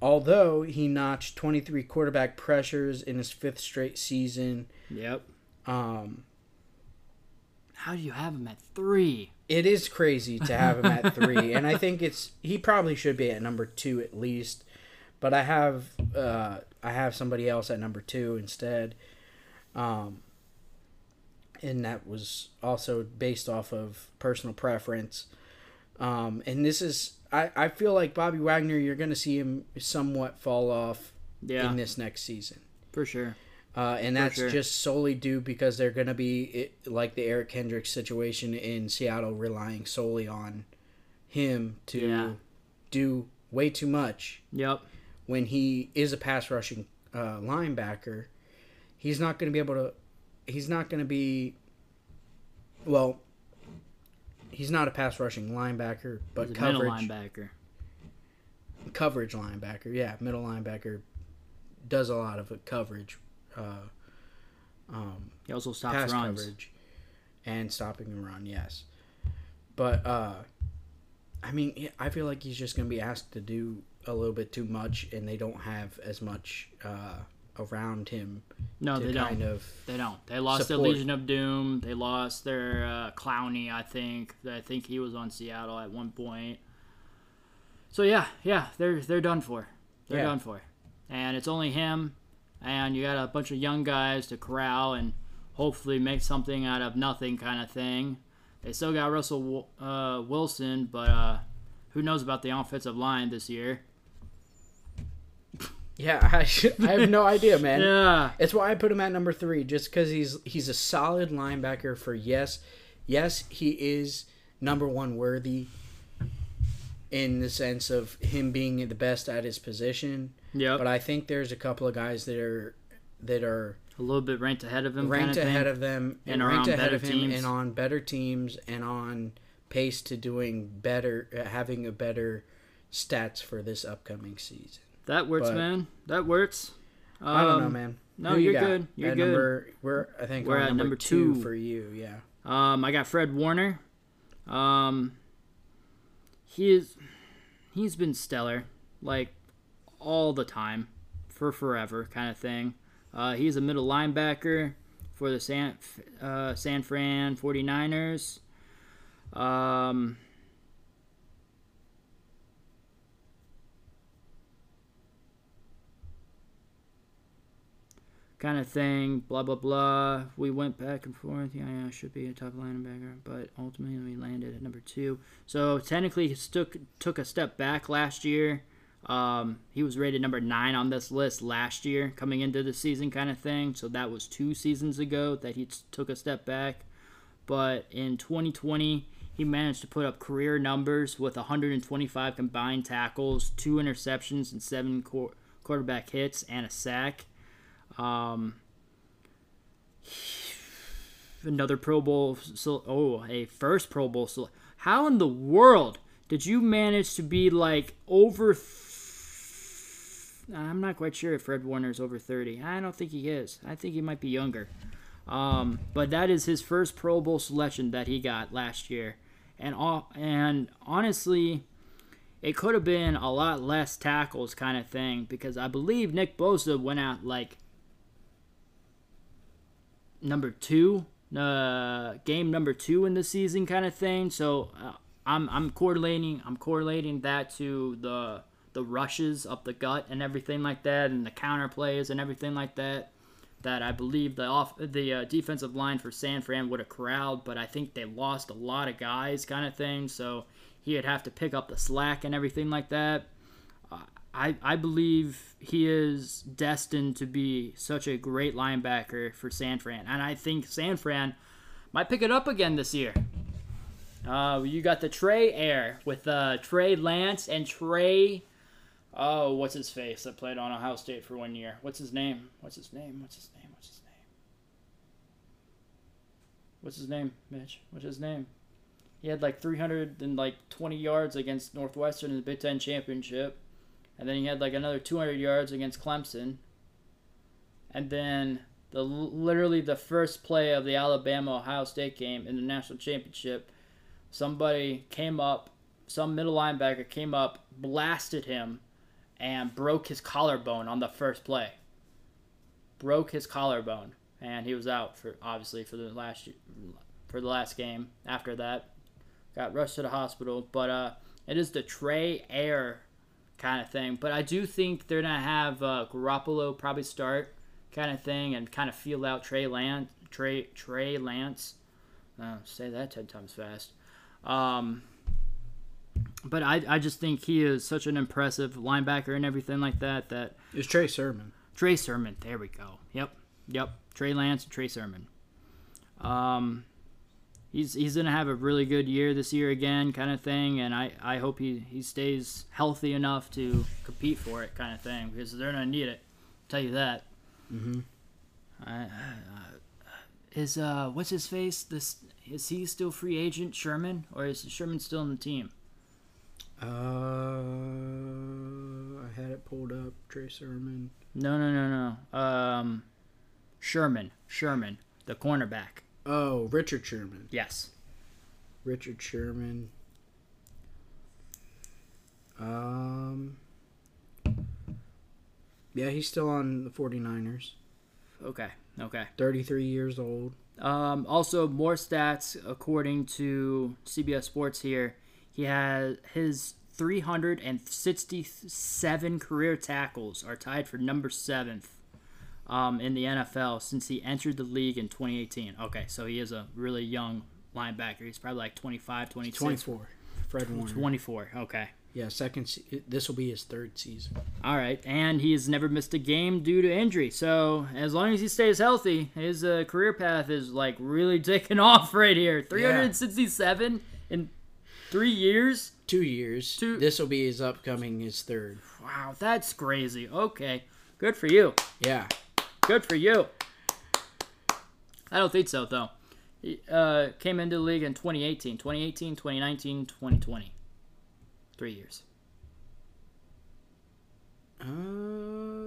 although he notched 23 quarterback pressures in his fifth straight season, Yep. um, How do you have him at three? It is crazy to have him at three, and I think it's he probably should be at number two at least. But I have uh, I have somebody else at number two instead, um, and that was also based off of personal preference. Um, and this is I, I feel like Bobby Wagner, you're going to see him somewhat fall off Yeah, in this next season. for sure. Uh, and that's sure. just solely due because they're going to be it, like the Eric Kendricks situation in Seattle, relying solely on him to Yeah. do way too much Yep. when he is a pass rushing uh, linebacker. He's not going to be able to. He's not going to be. Well, he's not a pass rushing linebacker, but He's a middle coverage linebacker. coverage linebacker. Yeah, middle linebacker does a lot of coverage. Uh, um, He also stops pass runs. coverage and stopping the run. Yes, but uh, I mean, I feel like he's just going to be asked to do a little bit too much, and they don't have as much uh, around him No, to they kind don't. of. They don't. They lost their support. Legion of Doom. They lost their uh, Clowney. I think. I think he was on Seattle at one point. So yeah, yeah, they're they're done for. They're Yeah. done for, and it's only him, and you got a bunch of young guys to corral and hopefully make something out of nothing kind of thing. They still got Russell uh, Wilson, but uh, who knows about the offensive line this year? Yeah, I, I have no idea, man. Yeah, It's why I put him at number three, just because he's he's a solid linebacker. For yes, yes, he is number one worthy. In the sense of him being the best at his position, yep. but I think there's a couple of guys that are that are a little bit ranked ahead of him. ranked kind of ahead thing. of them And and ranked on ahead better of him teams. and on better teams and on pace to doing better, uh, having a better stats for this upcoming season. That works, But- man. That works. Um, I don't know, man. no, Who you you're got? good. You're at good. Number, we're I think We're at number, number two, two. for you. Yeah. Um, I got Fred Warner. Um, he is, he's been stellar, like all the time, for forever, kind of thing. Uh, he's a middle linebacker for the San uh, San Fran 49ers. Um, kind of thing, blah blah blah. We went back and forth. Yeah, yeah, should be a top linebacker, but ultimately we landed at number two. So technically, he took took a step back last year. Um, he was rated number nine on this list last year, coming into the season, kind of thing. So that was two seasons ago that he took a step back. But in 2020, he managed to put up career numbers with 125 combined tackles, two interceptions, and seven qu- quarterback hits, and a sack. Um, another Pro Bowl. So, oh, a first Pro Bowl. So, how in the world did you manage to be like over? I'm not quite sure if Fred Warner's over 30. I don't think he is. I think he might be younger. Um, but that is his first Pro Bowl selection that he got last year, and all, and honestly, it could have been a lot less tackles kind of thing because I believe Nick Bosa went out like number two, uh, game number two in the season kind of thing. So uh, I'm I'm correlating I'm correlating that to the the rushes up the gut and everything like that, and the counter plays and everything like that. That I believe the off the uh, defensive line for San Fran would have corralled, but I think they lost a lot of guys, kind of thing. So he'd have to pick up the slack and everything like that. I, I believe he is destined to be such a great linebacker for San Fran. And I think San Fran might pick it up again this year. Uh, you got the Trey Air with uh, Trey Lance and Trey Oh, what's his face that played on Ohio State for one year? What's his name? What's his name? What's his name? What's his name? What's his name, Mitch? What's his name? He had like 320 yards against Northwestern in the Big Ten championship, and then he had like another 200 yards against Clemson, and then the literally the first play of the Alabama Ohio State game in the national championship, somebody came up, some middle linebacker came up, blasted him, and broke his collarbone on the first play. Broke his collarbone, and he was out for obviously for the last for the last game. After that, got rushed to the hospital. But uh, it is the Trey Air kind of thing. But I do think they're gonna have uh, Garoppolo probably start kind of thing and kind of feel out Trey Lance. Trey Trey Lance. Uh, say that ten times fast. Um, but I, I just think he is such an impressive linebacker and everything like that. That It's Trey Sermon. Trey Sermon. There we go. Yep, yep. Trey Lance and Trey Sermon. Um, he's he's gonna have a really good year this year again, kind of thing. And I, I hope he, he stays healthy enough to compete for it, kind of thing, because they're gonna need it. I'll tell you that. Mm-hmm. I, uh, is uh what's his face? This is he still free agent Sherman or is Sherman still in the team? Uh, I had it pulled up. Trey Sermon. No, no, no, no. Um, Sherman, Sherman, the cornerback. Oh, Richard Sherman. Yes. Richard Sherman. Um. Yeah, he's still on the 49ers. Okay. Okay. 33 years old. Um, also, more stats according to CBS Sports here. He has his 367 career tackles are tied for number seventh um, in the NFL since he entered the league in 2018. Okay, so he is a really young linebacker. He's probably like 25, 26. 24. Fred Warner. 24. Okay. Yeah, second. se- This will be his third season. All right, and he has never missed a game due to injury. So as long as he stays healthy, his uh, career path is like really taking off right here. 367 in three years. Two years. Two- This will be his upcoming his third. Wow, that's crazy. Okay, good for you. Yeah. Good for you. I don't think so though. He uh, came into the league in 2018, 2018, 2019, 2020. Three years. Uh,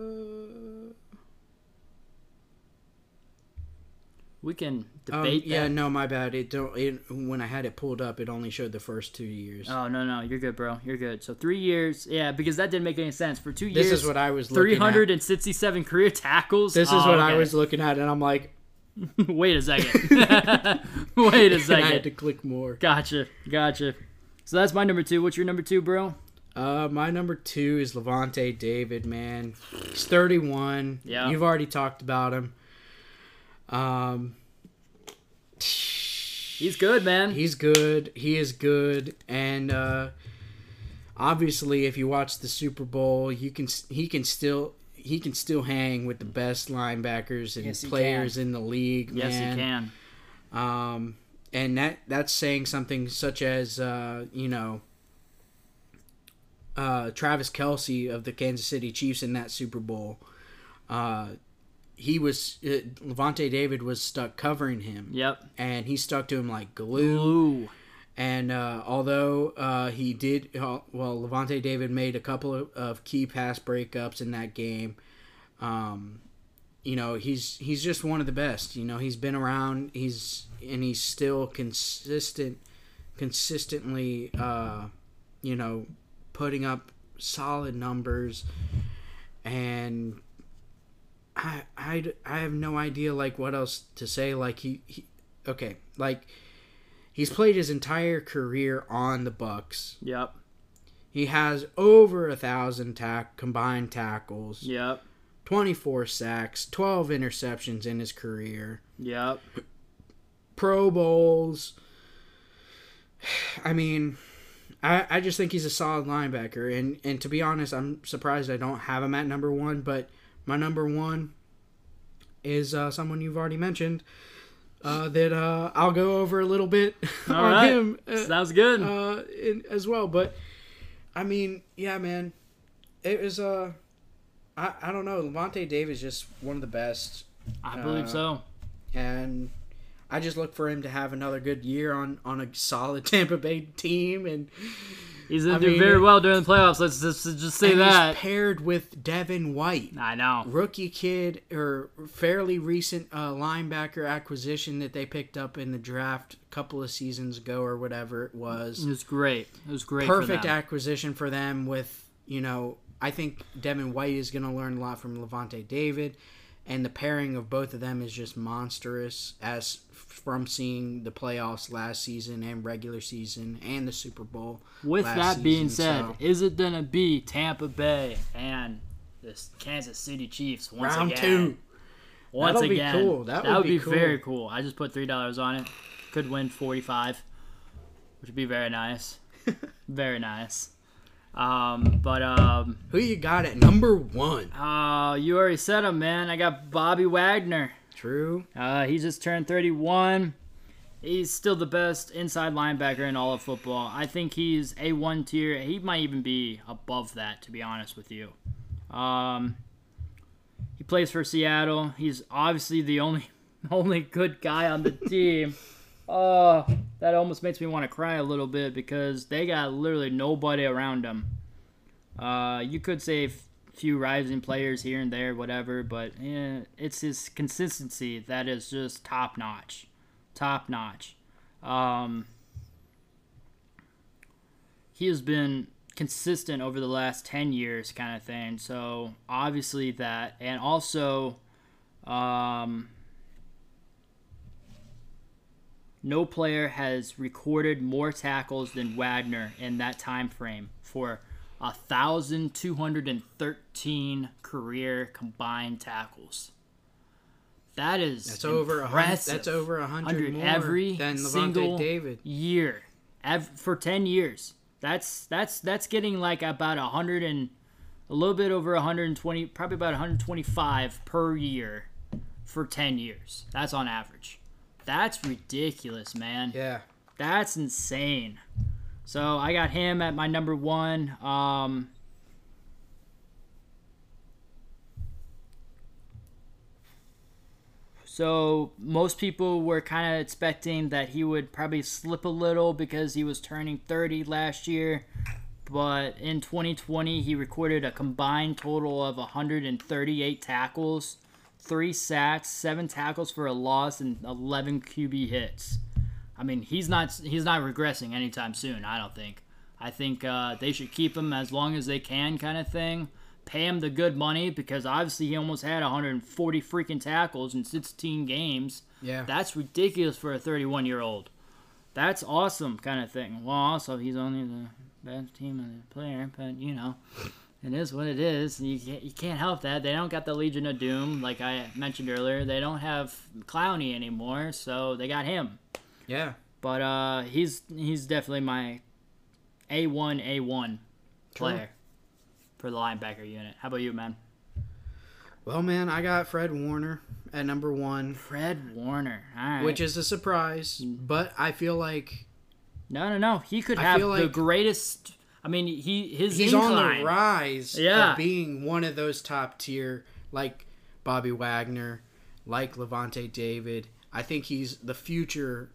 We can um, debate yeah, that. no, my bad. It don't. It, when I had it pulled up, it only showed the first two years. Oh no no you're good bro you're good so three years yeah because that didn't make any sense for two years, this is what I was 367 career tackles This is Oh, what I was looking at, and I'm like, wait a second wait a second. I had to click more. gotcha gotcha so that's my number two what's your number two bro Uh, my number two is Lavonte David. Man, he's 31. Yeah. you've already talked about him. Um, he's good man he's good. He is good, and uh, obviously, if you watch the Super Bowl, you can he can still he can still hang with the best linebackers and Yes, players in the league. yes man. he can Um, and that that's saying something such as uh, you know uh, Travis Kelce of the Kansas City Chiefs in that Super Bowl. Uh, he was uh, Lavonte David was stuck covering him, yep and he stuck to him like glue. Ooh. And uh, although uh, he did, uh, well, Lavonte David made a couple of, of key pass breakups in that game. Um, you know, he's he's just one of the best. You know, he's been around. He's and he's still consistent, consistently. Uh, you know, putting up solid numbers, and I I I have no idea like what else to say. Like he, he okay, like he's played his entire career on the Bucks. yep He has over a thousand tack combined tackles, yep 24 sacks, 12 interceptions in his career, yep Pro Bowls. I mean, I, I just think he's a solid linebacker, and and to be honest, I'm surprised I don't have him at number one. But my number one is uh, someone you've already mentioned. Uh, that uh, I'll go over a little bit all on right him. Uh, sounds good uh, in, as well. But I mean, yeah, man, it was uh, I I don't know. Lavonte David is just one of the best, I believe Uh, so. and I just look for him to have another good year on on a solid Tampa Bay team, and He's gonna I do mean, very well during the playoffs. Let's just, just say that. he's paired with Devin White. I know. rookie kid or fairly recent uh, linebacker acquisition that they picked up in the draft a couple of seasons ago or whatever it was. It was great. It was great. for Perfect them. acquisition for them. With you know, I think Devin White is going to learn a lot from Lavonte David, and the pairing of both of them is just monstrous. As from seeing the playoffs last season and regular season and the Super Bowl. With that being season, said, so- is it gonna be Tampa Bay and the Kansas City Chiefs once round again? two. Once That'll be again, cool. That would would be be, cool. very cool. I just put three dollars on it. Could win forty five, which would be very nice. very nice. Um, but um, Who you got at number one? uh, you already said him, man. I got Bobby Wagner. True. Uh, he just turned 31. He's still the best inside linebacker in all of football. I think he's a one tier. He might even be above that, to be honest with you. Um, he plays for Seattle. He's obviously the only only good guy on the team. Oh, that almost makes me want to cry a little bit because they got literally nobody around him. Uh, you could say few rising players here and there, whatever, but eh, it's his consistency that is just top notch, top notch. Um, he has been consistent over the last 10 years kind of thing so obviously that and also um, no player has recorded more tackles than wagner in that time frame for 1213 career combined tackles that is That's over a hundred. impressive. That's over a hundred 100 more every than Lavonte single David. year ev- for 10 years that's that's that's getting like about a 100 and a little bit over 120 probably about 125 per year for 10 years that's on average that's ridiculous man Yeah. that's insane so i got him at my number one um So most people were kind of expecting that he would probably slip a little because he was turning 30 last year. But in 2020, he recorded a combined total of 138 tackles, three sacks, seven tackles for a loss, and 11 QB hits. I mean, he's not he's not regressing anytime soon. I don't think. I think uh, they should keep him as long as they can, kind of thing. Pay him the good money because obviously he almost had 140 freaking tackles in 16 games. Yeah. That's ridiculous for a 31 year old. That's awesome, kind of thing. Well, also he's only the best team of the player, but you know, it is what it is. You can't, you can't help that. They don't got the Legion of Doom, like I mentioned earlier. They don't have Clowney anymore, so they got him. Yeah. But uh, he's he's definitely my A one A one player for the linebacker unit. How about you, man? Well, man, I got Fred Warner at number one, Fred Warner. All right. which is a surprise, but I feel like no, no, no. He could I have the like- greatest. I mean, he his he's incline. on the rise Yeah. of being one of those top tier, like Bobby Wagner, like Lavonte David. I think he's the future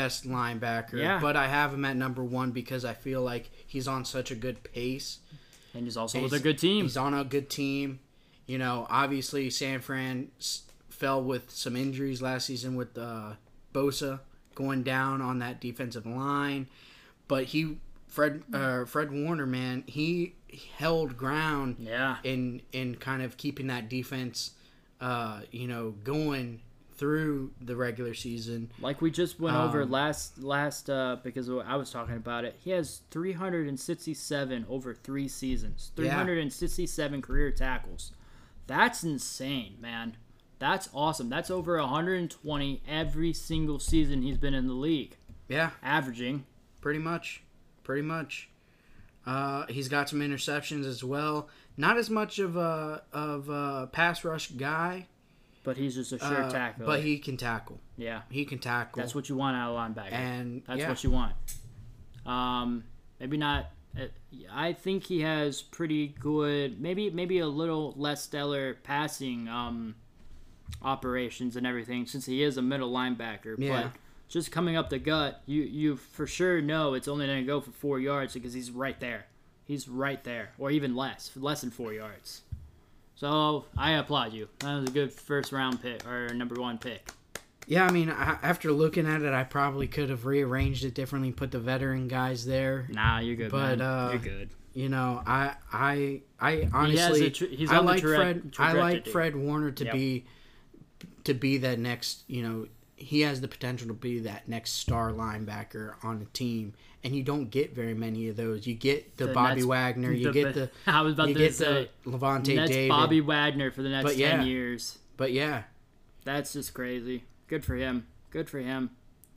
best linebacker, Yeah. but I have him at number one because I feel like he's on such a good pace. and he's also He's- with a good team. He's on a good team. You know, obviously San Fran s- fell with some injuries last season with uh, Bosa going down on that defensive line, but he Fred uh, Fred Warner, man, he held ground Yeah. in in kind of keeping that defense, uh, you know, going through the regular season. Like we just went over Um, last last uh, because I was talking about it. He has 367 over three seasons. Yeah. 367 career tackles. That's insane, man. That's awesome. That's over 120 every single season he's been in the league, Yeah, averaging. pretty much, pretty much. Uh, he's got some interceptions as well. Not as much of a of a pass rush guy, But he's just a sure uh, tackler. but he can tackle. yeah, He can tackle. that's what you want out of a linebacker. And That's yeah, what you want. Um, maybe not Uh, I think he has pretty good, maybe maybe a little less stellar passing um, operations and everything, since he is a middle linebacker. Yeah. But just coming up the gut, you you for sure know it's only going to go for four yards because he's right there. He's right there, or even less, less than four yards. So I applaud you. That was a good first round pick or number one pick. Yeah, I mean, I, after looking at it, I probably could have rearranged it differently, put the veteran guys there. Nah, you're good, But, man. uh, you're good. You know, I, I, I honestly, tr- he's I like Fred. I like. Fred Warner to Yep. be, to be that next. You know, he has the potential to be that next star linebacker on a team, and you don't get very many of those. You get the, The Bobby Nets- Wagner, you the- get the, I was about you to get say, the Lavonte That's David. Bobby Wagner for the next But yeah. ten years. But yeah, That's just crazy. Good for him. Good for him.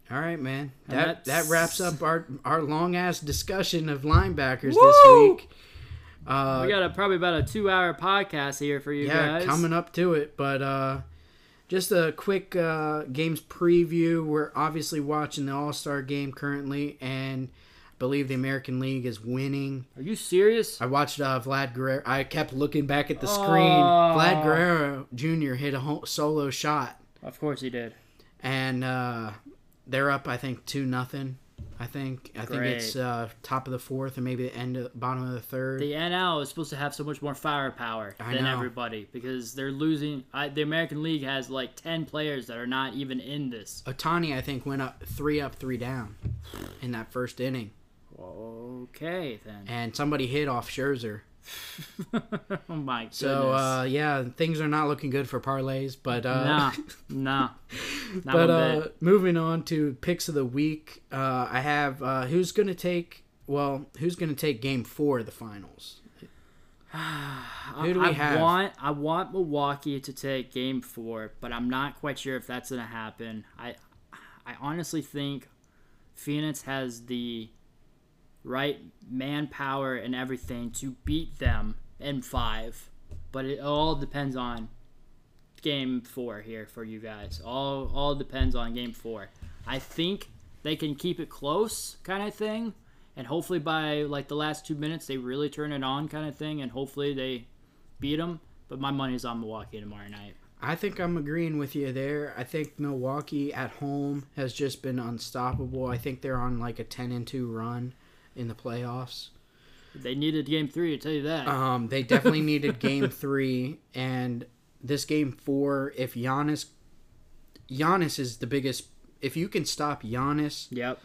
all right, man. And That that's- that wraps up our our long ass discussion of linebackers this week. Uh, we got a, probably about a two-hour podcast here for you yeah, guys. coming up to it. But uh, just a quick uh, games preview. We're obviously watching the All Star game currently, and I believe the American League is winning. Are you serious? I watched uh, Vlad Guerrero. I kept looking back at the screen. Oh. Vlad Guerrero Jr. hit a solo shot, Of course he did. and uh, they're up. I think two nothing. I think I think it's uh, top of the fourth and maybe the end of bottom of the third. The NL is supposed to have so much more firepower I than know. everybody because they're losing. I, the American League has like ten players that are not even in this. Ohtani, I think, went up three up, three down in that first inning. Okay then. and somebody hit off Scherzer. oh my goodness. So uh, yeah, things are not looking good for parlays. But uh, nah, nah, not but uh, moving on to picks of the week, uh, I have uh, who's going to take well, who's going to take Game Four of the finals? Who do we I have? want I want Milwaukee to take Game Four, but I'm not quite sure if that's gonna happen. I I honestly think Phoenix has the right manpower and everything to beat them in five, but it all depends on Game Four here for you guys. All all depends on Game Four. I think they can keep it close, kind of thing and hopefully by like the last two minutes they really turn it on kind of thing and hopefully they beat them but my money's on milwaukee tomorrow night I think I'm agreeing with you there. I think Milwaukee at home has just been unstoppable. I think they're on like a 10 and 2 run in the playoffs. they needed game three to tell you that Um, they definitely needed game three, and this game four. If Giannis, Giannis is the biggest. If you can stop Giannis, yep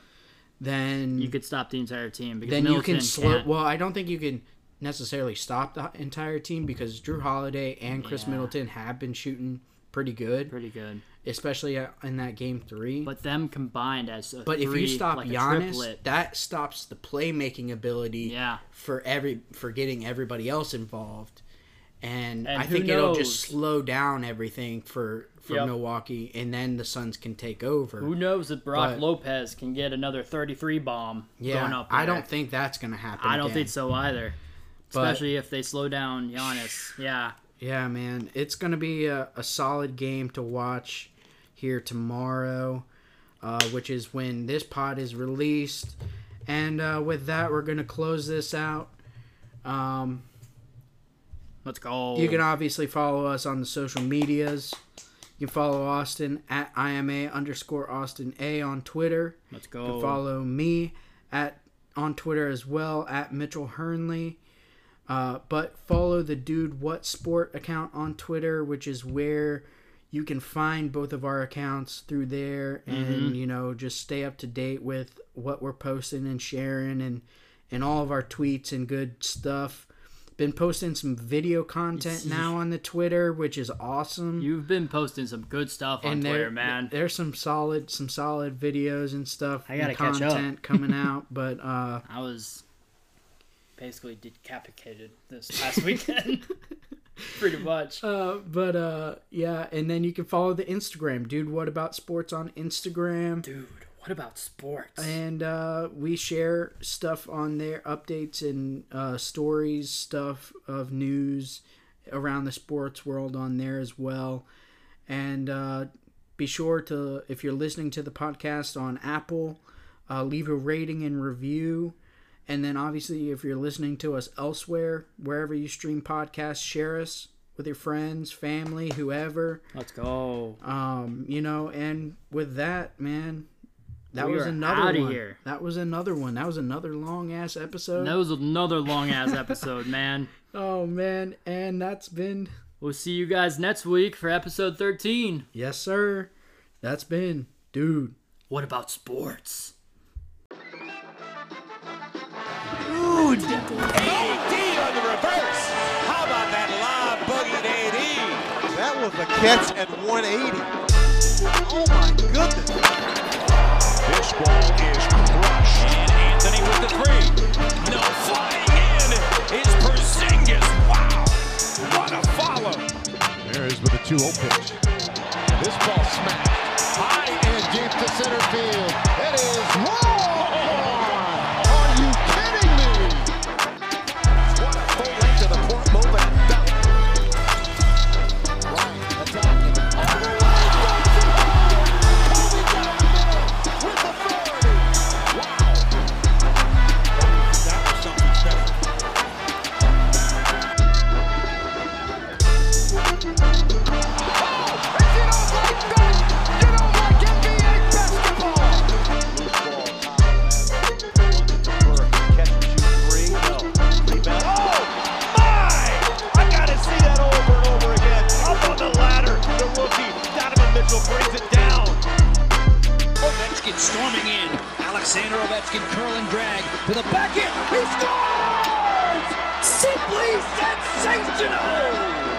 then you could stop the entire team because then you can slow. Well, I don't think you can necessarily stop the entire team because Jrue Holiday and Chris Yeah. Middleton have been shooting pretty good, pretty good especially uh, in that game three. but them combined as a But if you stop like Giannis, that stops the playmaking ability yeah for every for getting everybody else involved. And, And I think it'll just slow down everything for for Yep. Milwaukee, and then the Suns can take over. who knows if Brook But- lopez can get another 33 bomb yeah, going up I don't think that's gonna happen. i don't again. think so either But- especially if they slow down Giannis. yeah Yeah, man, it's gonna be a, a solid game to watch here tomorrow, uh, which is when this pod is released. And uh, with that, we're gonna close this out. Um, let's go You can obviously follow us on the social medias. You can follow Austin at IMA underscore Austin A on Twitter. let's You go can follow me at on Twitter as well at Mitchell Hernley. Uh, but follow the Dude What Sport account on Twitter, which is where you can find both of our accounts through there, and you know just stay up to date with what we're posting and sharing, and and all of our tweets and good stuff. Been posting some video content now on the Twitter, which is awesome You've been posting some good stuff on and Twitter, there, man. There's some solid, some solid videos and stuff. I gotta catch up. content coming out, but uh, I was basically decapitated this past weekend. Pretty much. uh, but uh, yeah, and then you can follow the Instagram, dude. What about sports on Instagram? Dude, what about sports? And uh, we share stuff on there, updates and uh, stories, stuff of news around the sports world on there as well. And uh, be sure to, if you're listening to the podcast on Apple, uh, leave a rating and review. And then obviously, if you're listening to us elsewhere, wherever you stream podcasts, share us with your friends, family, whoever. Let's go. Um, you know, and with that, man, that We was another one. here. That was another one. That was another long ass episode. That was another long ass episode, man. Oh man, and that's been We'll see you guys next week for episode 13. yes, sir. That's been dude. What about sports? AD on the reverse. How about that live boogie to AD? That was a catch at 180. Oh my goodness. This ball is crushed. And Anthony with the three. No flying in is Porzingis. Wow. What a follow. There is with a 2-0 pitch. This ball smashed high and deep to center field. It is wrong. Oh, Alexander Ovechkin curl and drag to the back end. He scores! Simply sensational!